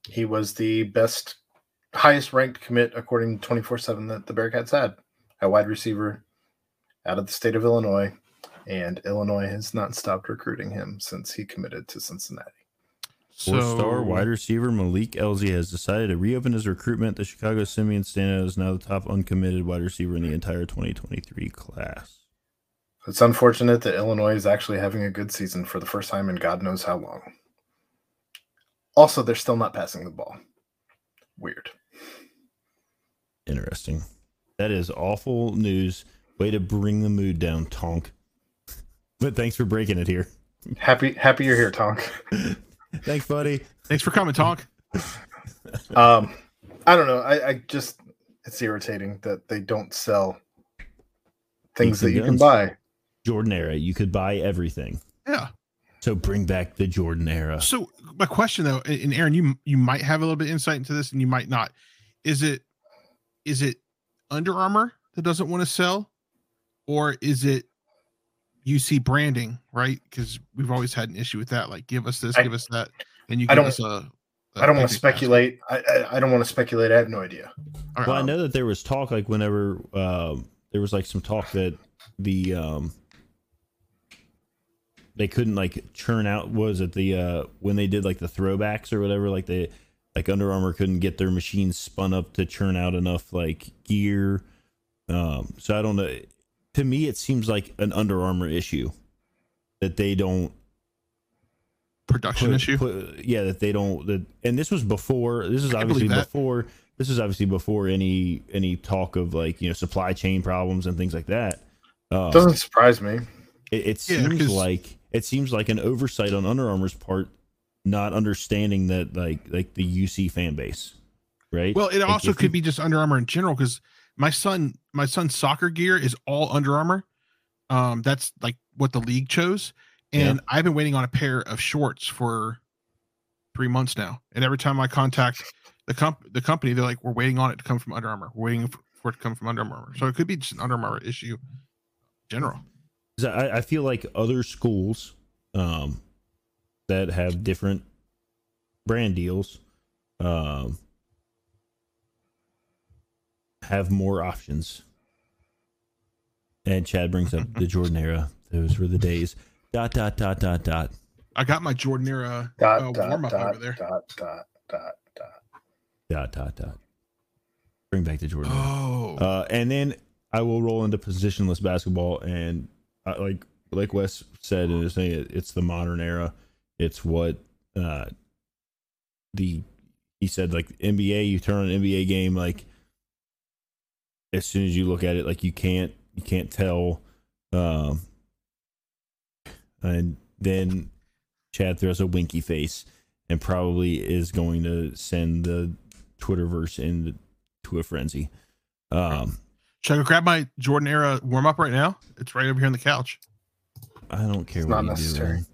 He was the best, highest ranked commit according to 24 7 that the Bearcats had at wide receiver out of the state of Illinois. And Illinois has not stopped recruiting him since he committed to Cincinnati. Four So star wide receiver Malik Elzy has decided to reopen his recruitment. The Chicago Simeon standout is now the top uncommitted wide receiver in the entire 2023 class. It's unfortunate that Illinois is actually having a good season for the first time in God knows how long. Also, they're still not passing the ball. Weird. Interesting. That is awful news. Way to bring the mood down, Tonk. But thanks for breaking it here. Happy, happy you're here, Tonk. Thanks, buddy. thanks for coming, Tonk. Um, I don't know. I, I just it's irritating that they don't sell things that Decent you can buy. Jordan era. You could buy everything. Yeah. So bring back the Jordan era. So my question though, and and Aaron, you you might have a little bit of insight into this, and you might not. Is it is it Under Armour that doesn't want to sell, or is it UC branding? Right? Because we've always had an issue with that. Like, give us this, I- give us that, and you I don't- us a. a I don't want to speculate. I, I, I don't want to speculate. I have no idea. All right. Well, I know that there was talk like whenever um, there was like some talk that the um, they couldn't like churn out was it the uh, when they did like the throwbacks or whatever like they like Under Armour couldn't get their machines spun up to churn out enough like gear. Um, so I don't know. To me, it seems like an Under Armour issue that they don't production put- issue. put- yeah, that they don't. That and this was before. This is obviously before. This is obviously before any any talk of like you know supply chain problems and things like that. Uh, Doesn't surprise me. it, it Yeah, like it seems like an oversight on Under Armour's part, not understanding that like like the UC fan base, right? Well, it Like, also if could you- be just Under Armour in general because my son, my son's soccer gear is all Under Armour. Um, that's like what the league chose, and I've been waiting on a pair of shorts for three months now. And every time I contact the comp the company, they're like, "We're waiting on it to come from Under Armour. We're waiting for, it to come from Under Armour." So it could be just an Under Armour issue, in general. I, I feel like other schools um, that have different brand deals um, have more options. And Chad brings up the Jordan era. Those were the days. Dot dot dot dot dot. I got my Jordan era Dot, uh, dot, warm up dot, over there. dot, dot, dot, dot. Dot dot dot. Bring back the Jordan. era. Oh, Uh, and then I will roll into positionless basketball, and uh, like like Wes said in his thing, it, it's the modern era. It's what uh, the he said like NBA. You turn on an NBA game, like as soon as you look at it, like you can't you can't tell. Um, and then Chad throws a winky face and probably is going to send the Twitterverse into a frenzy. Um, should I go grab my Jordan era warm up right now? It's right over here on the couch. I don't care It's what not you necessary. do.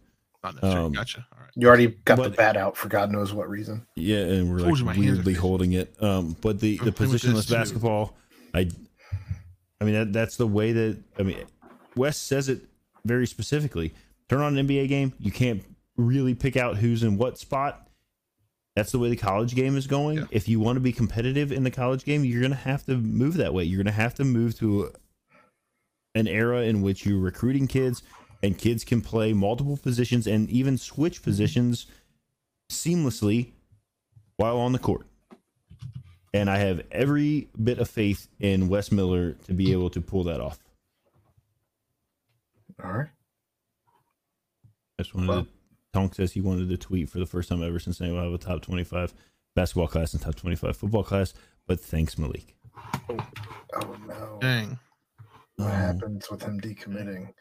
Not necessary. Um, gotcha. All right. You already got the bat out for God knows what reason. Yeah, and we're like my hands are weirdly holding it. Um, but the the playing with this positionless too. basketball, I, I mean that that's the way that I mean, Wes says it very specifically. Turn on an NBA game, you can't really pick out who's in what spot. That's the way the college game is going. Yeah. If you want to be competitive in the college game, you're going to have to move that way. You're going to have to move to an era in which you're recruiting kids and kids can play multiple positions and even switch positions seamlessly while on the court. And I have every bit of faith in Wes Miller to be able to pull that off. All right. I just wanted Well- to. Tonk says he wanted to tweet for the first time ever since they will have a top 25 basketball class and top 25 football class. But thanks, Malik. Oh no. Dang. What Um, happens with him decommitting?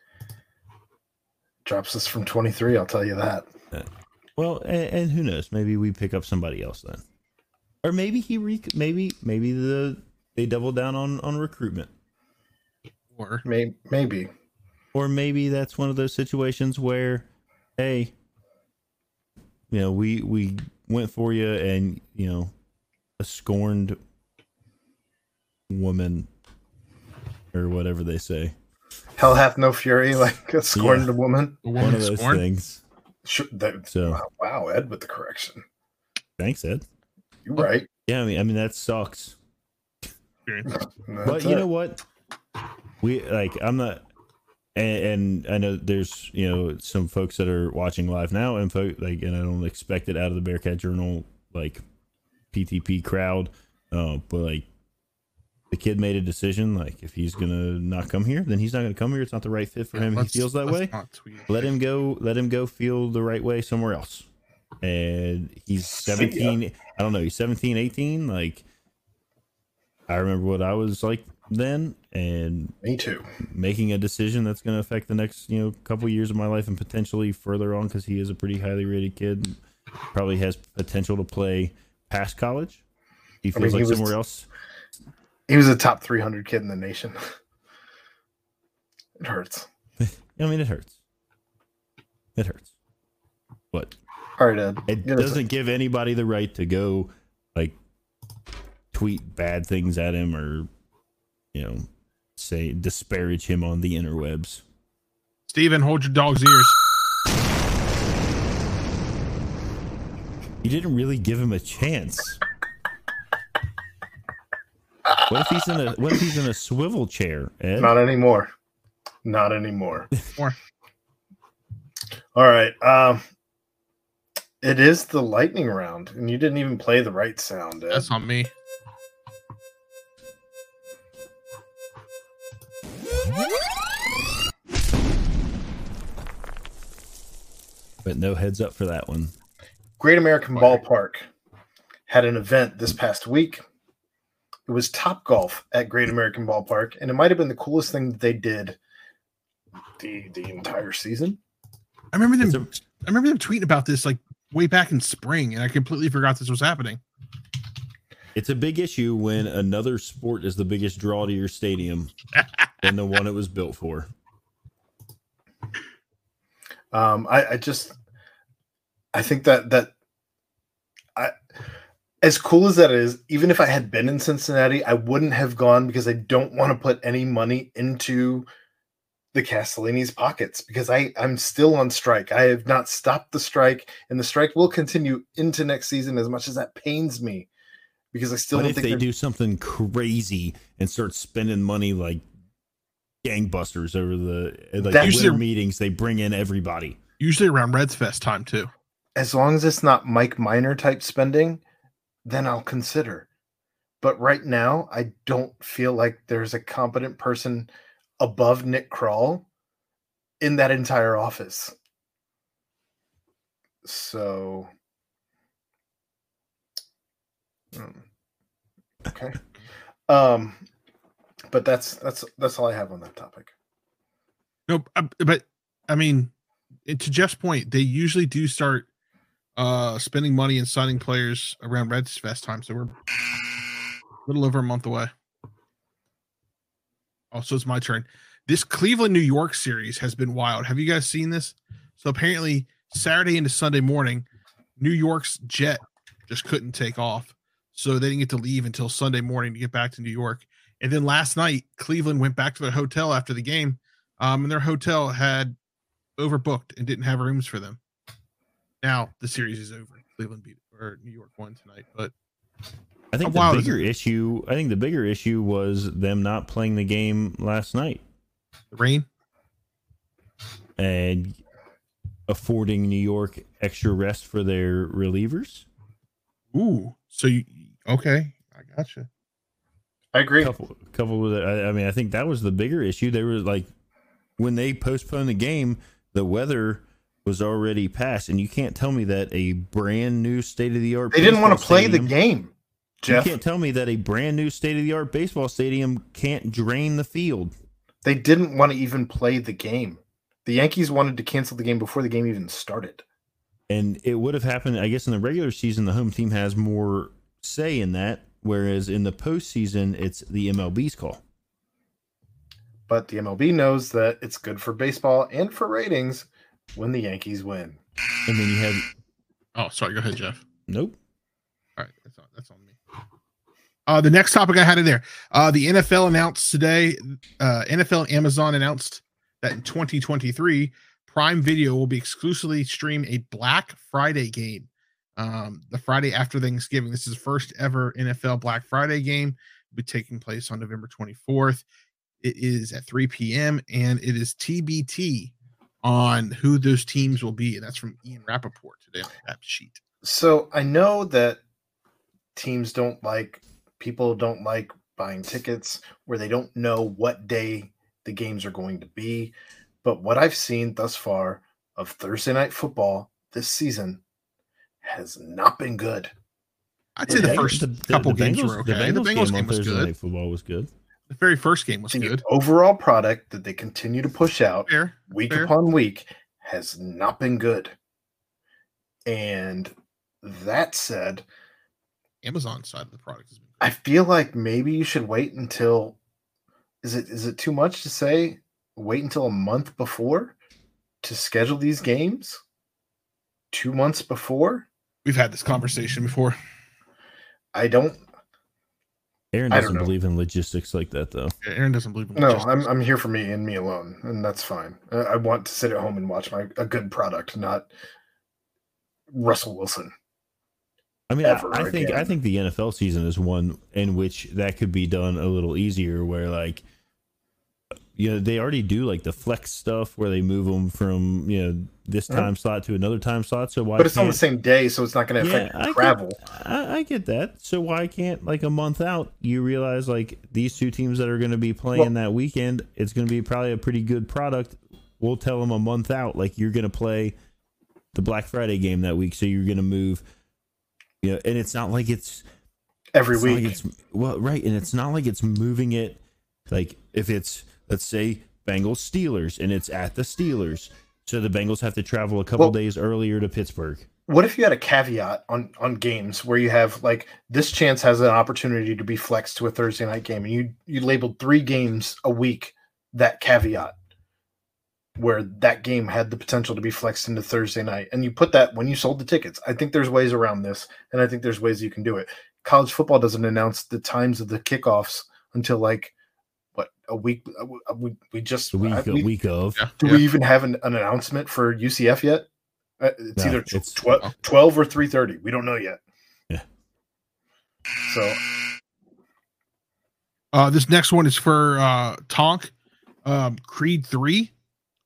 Drops us from 23, I'll tell you that. Well, and, and who knows? Maybe we pick up somebody else then, or maybe he re- maybe maybe the they double down on on recruitment, Or May- maybe. or maybe that's one of those situations where, hey, you know, we we went for you, and you know, a scorned woman or whatever they say, Hell hath no fury, like a scorned Yeah. woman. one of those scorn. things. Sure, that, So wow, wow, Ed with the correction. thanks, Ed. You're right. Yeah, I mean, I mean that sucks. but you know what? We like i'm not and, and i know there's you know some folks that are watching live now and folk like and i don't expect it out of the bearcat journal like ptp crowd uh, but like the kid made a decision like if he's gonna not come here then he's not gonna come here. It's not the right fit for him. He feels that way. let him go let him go feel the right way somewhere else and he's See ya. 17 i don't know he's 17 18 like i remember what i was like then and Me too. making a decision that's going to affect the next you know couple years of my life and potentially further on because he is a pretty highly rated kid probably has potential to play past college he I feels mean, he like was- somewhere else He was a top 300 kid in the nation. It hurts. i mean it hurts it hurts but All right, Ed. it doesn't give anybody the right to go like tweet bad things at him or you know say disparage him on the interwebs Steven, hold your dog's ears. you didn't really give him a chance what if he's in a what if he's in a swivel chair Ed? Not anymore. Not anymore. More. All right. Um, it is the lightning round, and you didn't even play the right sound. Ed. That's on me. but no heads up for that one Great American Ballpark had an event this past week. It was Top Golf at Great American Ballpark, and it might have been the coolest thing that they did the the entire season. I remember them. It's a- I remember them tweeting about this like way back in spring, and I completely forgot this was happening. it's a big issue when another sport is the biggest draw to your stadium than the one it was built for Um, I, I just, I think that that, I, as cool as that is, even if I had been in Cincinnati, I wouldn't have gone because I don't want to put any money into the Castellini's pockets because I I'm still on strike. I have not stopped the strike, and the strike will continue into next season. As much as that pains me, because I still But don't if think they they're- do something crazy and start spending money like gangbusters over the like That- winter Usually- meetings, they bring in everybody. Usually around Reds Fest time too. as long as it's not Mike Minor type spending, then I'll consider. But right now, I don't feel like there's a competent person above Nick Krall in that entire office. So, Hmm. okay. Um, but that's that's that's all I have on that topic. No, uh, but I mean, to Jeff's point, they usually do start uh spending money and signing players around Reds Fest time. So we're a little over a month away. Also, it's my turn. This Cleveland New York series has been wild. Have you guys seen this? So apparently, Saturday into Sunday morning, New York's jet just couldn't take off. So they didn't get to leave until Sunday morning to get back to New York. And then last night, Cleveland went back to their hotel after the game um, and their hotel had overbooked and didn't have rooms for them. Now the series is over. Cleveland beat or New York won tonight, but I think the is bigger issue. I think the bigger issue was them not playing the game last night the rain. and affording New York extra rest for their relievers. Ooh, so you okay? I gotcha. I agree. couple couple with it. I, I mean, I think that was the bigger issue. They were like when they postponed the game, the weather was already passed, and you can't tell me that a brand new state of the art. They didn't want to play the game, Jeff. You can't tell me that a brand new state of the art baseball stadium can't drain the field. They didn't want to even play the game. The Yankees wanted to cancel the game before the game even started. And it would have happened, I guess, in the regular season, the home team has more say in that, whereas in the postseason, it's the MLB's call. But the MLB knows that it's good for baseball and for ratings when the Yankees win. And then you had Oh, sorry. Go ahead, Jeff. nope. All right, that's on, that's on me. Uh, the next topic I had in there, uh, the NFL announced today. Uh, NFL and Amazon announced that in 2023, Prime Video will be exclusively stream a Black Friday game, um, the Friday after Thanksgiving. This is the first ever NFL Black Friday game. It'll be taking place on November 24th. It is at 3 p.m. and it is TBT on who those teams will be, and that's from Ian Rapoport today on that sheet. So I know that teams don't like, people don't like buying tickets where they don't know what day the games are going to be. But what I've seen thus far of Thursday night football this season has not been good. I'd say the The first The- the- couple the games Bengals- were okay. The Bengals, game game on was Thursday good. Night Football was good. The very first game was The good. overall product that they continue to push out Fair. week fair. upon week has not been good. And that said, Amazon side of the product has been. I feel like maybe you should wait until is it is it too much to say wait until a month before to schedule these games? 2 months before? We've had this conversation before. I don't Aaron I don't doesn't believe in logistics like that, though. Yeah, Aaron doesn't believe in no, logistics. I'm I'm here for me and me alone, and that's fine. I, I want to sit at home and watch my a good product, not Russell Wilson. I mean, I, I think I think the NFL season is one in which that could be done a little easier. Where like, you know, they already do like the flex stuff where they move them from you know this Mhm. time slot to another time slot. So why? But it's on the same day, so it's not going to Yeah, affect get- travel. I, I get that. So why can't like a month out you realize like these two teams that are going to be playing that weekend, it's going to be probably a pretty good product. We'll tell them a month out like you're going to play the Black Friday game that week, so you're going to move. You know, and it's not like it's Every it's week. like it's well, right, and it's not like it's moving it. Like if it's let's say Bengals Steelers and it's at the Steelers, so the Bengals have to travel a couple Well- days earlier to Pittsburgh. what if you had a caveat on on games where you have like this chance has an opportunity to be flexed to a Thursday night game, and you you labeled three games a week that caveat? Where that game had the potential to be flexed into Thursday night. And you put that when you sold the tickets. I think there's ways around this, and I think there's ways you can do it. College football doesn't announce the times of the kickoffs until like what a week. uh, We, we just The week, I- a we- week of. Do yeah. we even have an, an announcement for UCF yet? Uh, it's No, either it's- tw- 12, 12 or 3.30. We don't know yet. Yeah. So Uh, this next one is for uh, Tonk. Um, Creed 3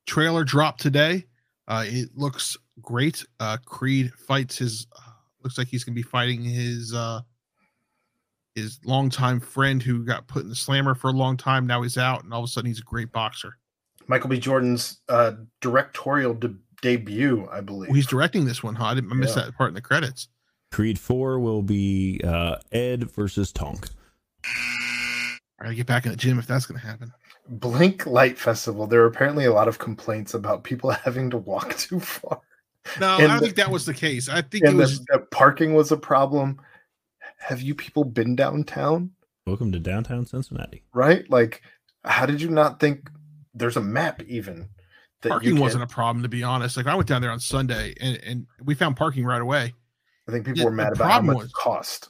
trailer dropped today. Uh, it looks great. Uh, Creed fights his, uh, looks like he's going to be fighting his uh, his longtime friend who got put in the slammer for a long time. Now he's out, and all of a sudden he's a great boxer. Michael B. Jordan's uh, directorial de- debut, I believe. Well, he's directing this one, huh? I, didn't, I missed Yeah. that part in the credits. Creed 4 will be uh, Ed versus Tonk. I got to get back in the gym if that's going to happen. Blink Light Festival. There are apparently a lot of complaints about people having to walk too far. No, And I don't the- think that was the case. I think it was that, that parking was a problem. Have you people been downtown? Welcome to downtown Cincinnati. Right? Like, how did you not think there's a map even? that you parking can- wasn't a problem to be honest. Like I went down there on Sunday and, and we found parking right away. I think people Yeah, were mad about how problem much was- cost.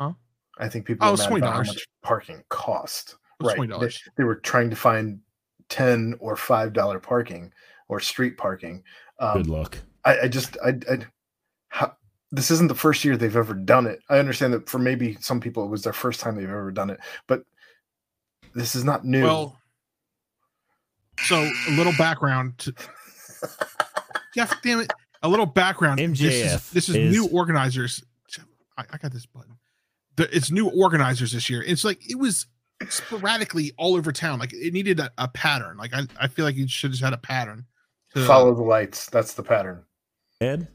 Huh? I think people Oh, were it's mad about how $20. much parking cost. It was Right. They, $20. they were trying to find ten or five dollar parking or street parking. Um, Good luck. I, I just I, I how, this isn't the first year they've ever done it. I understand that for maybe some people it was their first time they've ever done it, but this is not new. Well, so a little background to Jeff, damn it. A little background. This is, this is is- new organizers. I, I got this button. The, it's new organizers this year. It's like it was sporadically all over town. Like it needed a, a pattern. Like I, I feel like you should have had a pattern. to- uh, Follow the lights. That's the pattern. Ed,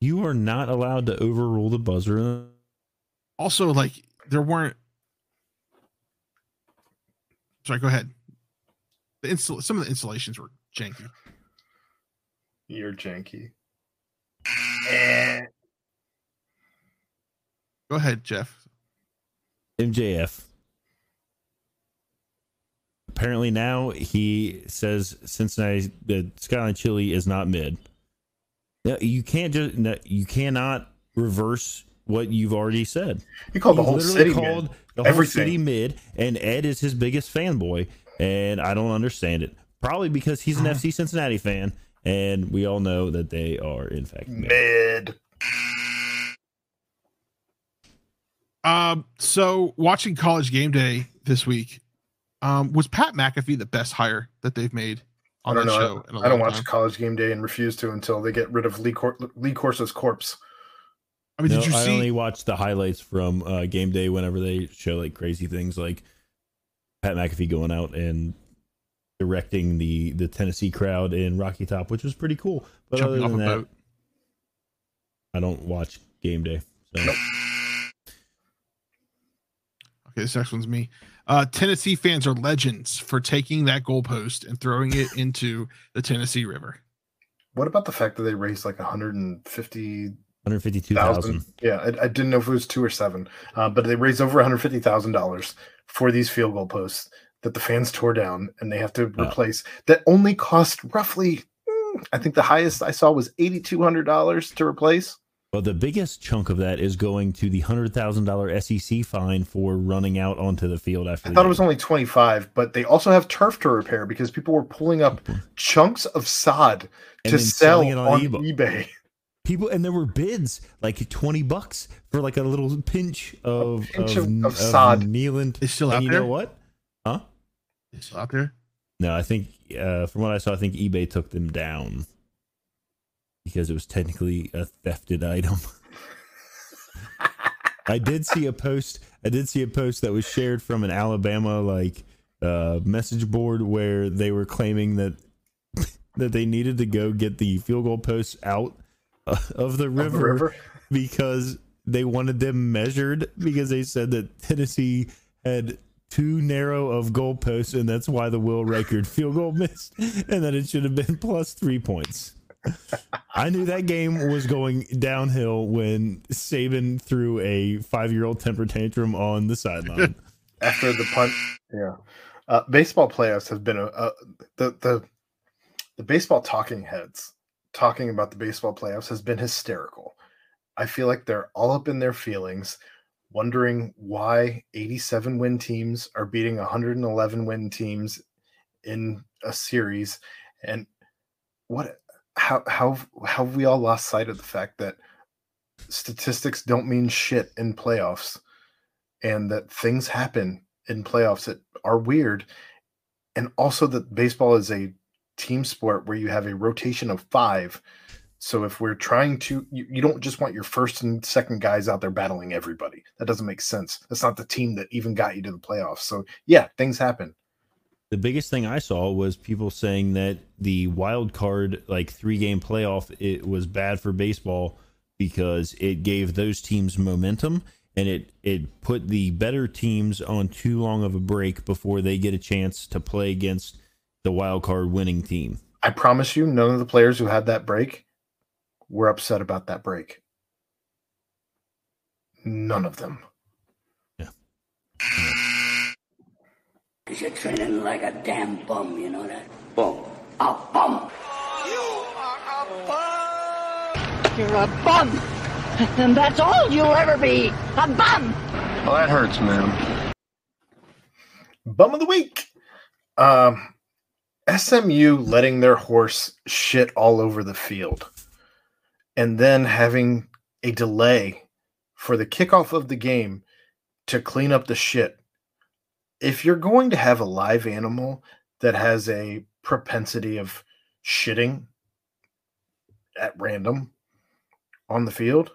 you are not allowed to overrule the buzzer. also like there weren't sorry go ahead the install some of the installations were janky You're janky. Go ahead jeff MJF. Apparently now he says Cincinnati the Skyline Chili is not mid. No, you can't just no, you cannot reverse what you've already said. He called the whole city called mid. the whole Everything. city mid, and Ed is his biggest fanboy, and I don't understand it. Probably because he's an FC Cincinnati fan, and we all know that they are in fact mid. mid. um so watching college game day this week um was pat mcafee the best hire that they've made I on don't that know. show in a I don't watch time? College Game Day and refuse to until they get rid of Lee, Cor- Lee Corso's corpse. i mean No, did you I see only watch the highlights from uh, game day whenever they show like crazy things like Pat McAfee going out and directing the the Tennessee crowd in Rocky Top, which was pretty cool. But jumping other than that, boat I don't watch game day. So okay this next one's me uh tennessee fans are legends for taking that goalpost and throwing it into the tennessee river What about the fact that they raised like 150 152,000. thousand. Yeah, I, I didn't know if it was two or seven, uh, but they raised over one hundred fifty thousand dollars for these field goal posts that the fans tore down, and they have to Oh. replace. That only cost roughly, mm, I think the highest I saw was eighty two hundred dollars to replace. Well, the biggest chunk of that is going to the hundred thousand dollar SEC fine for running out onto the field after. I the thought it was only twenty five, but they also have turf to repair because people were pulling up chunks of sod And to sell selling it on, on eBay. eBay. people, and there were bids like twenty bucks for like a little pinch of pinch of, of- of of sod. Neeland. It's still out you there? know what? Huh? it's still out there No, I think uh, from what I saw, I think eBay took them down because it was technically a thefted item. I did see a post. I did see a post that was shared from an Alabama like uh, message board where they were claiming that that they needed to go get the field goal posts out uh, of the Of the river, because they wanted them measured because they said that Tennessee had too narrow of goalposts and that's why the Will record field goal missed and that it should have been plus three points. I knew that game was going downhill when Saban threw a five year old temper tantrum on the sideline. after the punt. Yeah, uh, baseball playoffs have been a, a the the the baseball talking heads talking about the baseball playoffs has been hysterical. I feel like they're all up in their feelings, wondering why 87 win teams are beating 111 win teams in a series and what how how how have we all lost sight of the fact that statistics don't mean shit in playoffs and that things happen in playoffs that are weird and also that baseball is a team sport where you have a rotation of five. So if we're trying to you, you don't just want your first and second guys out there battling everybody. That doesn't make sense. That's not the team that even got you to the playoffs. So yeah things happen the biggest thing I saw was people saying that the wild card, like three game playoff, it was bad for baseball because it gave those teams momentum and it it put the better teams on too long of a break before they get a chance to play against the wild card winning team. I promise you, none of the players who had that break were upset about that break. None of them. Yeah. Cause you're training like a damn bum, you know that? Bum. A bum. You're a bum. You're a bum! And that's all you'll ever be. A bum. Well, that hurts, man. Bum of the week. Um, SMU letting their horse shit all over the field and then having a delay for the kickoff of the game to clean up the shit. If you're going to have a live animal that has a propensity of shitting at random on the field,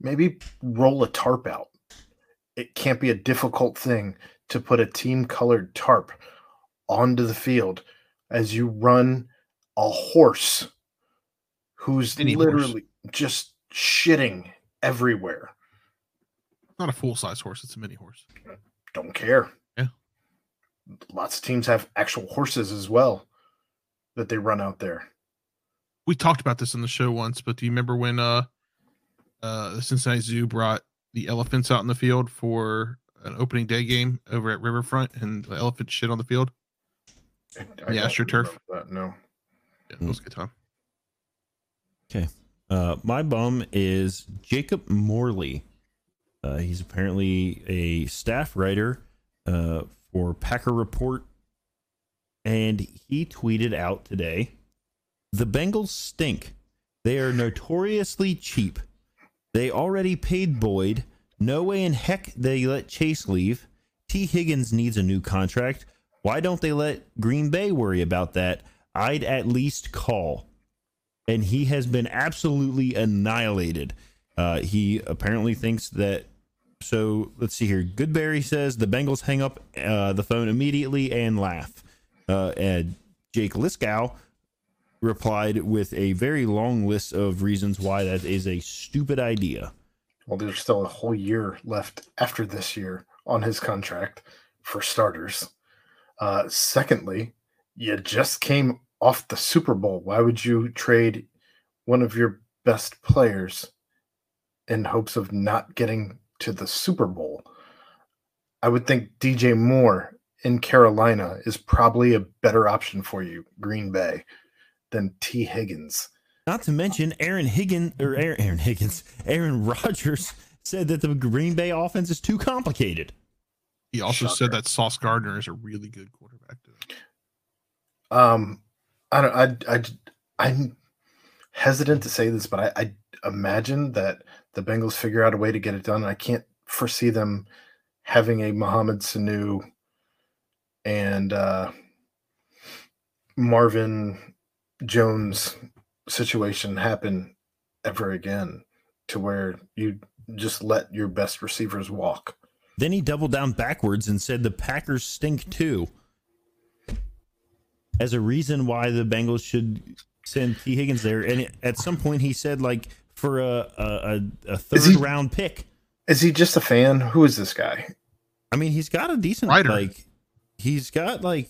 maybe roll a tarp out. It can't be a difficult thing to put a team colored tarp onto the field as you run a horse who's Any horse. literally just shitting everywhere. Not a full size horse. It's a mini horse. Don't care. Yeah. Lots of teams have actual horses as well that they run out there. We talked about this on the show once, but do you remember when uh uh the Cincinnati Zoo brought the elephants out in the field for an opening day game over at Riverfront and the elephant shit on the field? I Yeah, don't AstroTurf. That, no. Yeah, it was a good time. Uh, my bum is Jacob Morley. Uh, he's apparently a staff writer uh, for Packer Report. And he tweeted out today The Bengals stink. They are notoriously cheap. They already paid Boyd. No way in heck they let Chase leave. T. Higgins needs a new contract. Why don't they let Green Bay worry about that? I'd at least call and he has been absolutely annihilated. Uh, he apparently thinks that. So let's see here. Goodberry says the Bengals hang up uh, the phone immediately and laugh. Uh, and Jake Liskow replied with a very long list of reasons why that is a stupid idea. Well, there's still a whole year left after this year on his contract for starters. Uh, secondly, you just came off the Super Bowl. Why would you trade one of your best players in hopes of not getting to the Super Bowl? I would think DJ Moore in Carolina is probably a better option for you, Green Bay, than T. Higgins. Not to mention Aaron Higgins or Aaron, Aaron Higgins, Aaron Rodgers said that the Green Bay offense is too complicated. He also Shocker. said that Sauce Gardner is a really good quarterback. Too. Um, I don't. I. I. I'm hesitant to say this, but I, I imagine that the Bengals figure out a way to get it done. I can't foresee them having a Mohamed Sanu and uh, Marvin Jones situation happen ever again, to where you just let your best receivers walk. Then he doubled down backwards and said the Packers stink too. As a reason why the Bengals should send T. Higgins there. And at some point he said like for a a, a, a third he- round pick. Is he just a fan? Who is this guy? I mean, he's got a decent Writer. like he's got like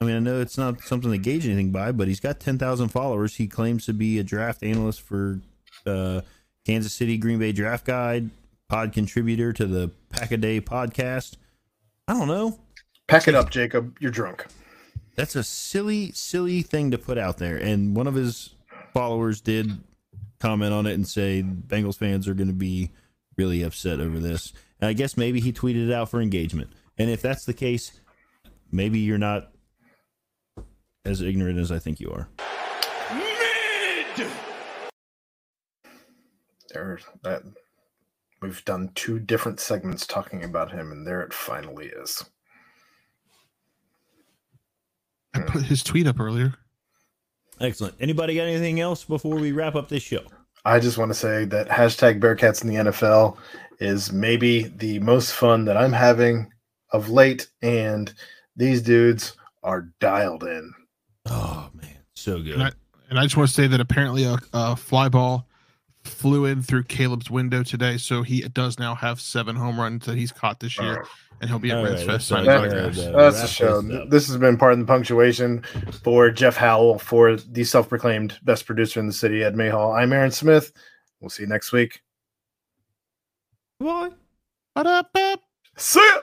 I mean, I know it's not something to gauge anything by, but he's got 10,000 followers. He claims to be a draft analyst for uh, Kansas City Green Bay Draft Guide, pod contributor to the Pack a Day podcast. I don't know. Pack it up, Jacob. You're drunk. That's a silly, silly thing to put out there. And one of his followers did comment on it and say Bengals fans are going to be really upset over this. And I guess maybe he tweeted it out for engagement. And if that's the case, maybe you're not as ignorant as I think you are. There, that we've done two different segments talking about him, and there it finally is. I put his tweet up earlier. Excellent. Anybody got anything else before we wrap up this show? I just want to say that hashtag Bearcats in the NFL is maybe the most fun that I'm having of late, and these dudes are dialed in. Oh man, so good. And I, and I just want to say that apparently a, a fly ball flew in through Caleb's window today, so he does now have seven home runs that he's caught this year, and he'll be at All Reds right, Fest let's signing start autographs. there. Uh, That's wrap the show. this up. This has been part of the punctuation for Jeff Howell, for the self proclaimed best producer in the city, Ed Mayhall. I'm Aaron Smith. We'll see you next week. Bye. Ba-da-ba. See ya!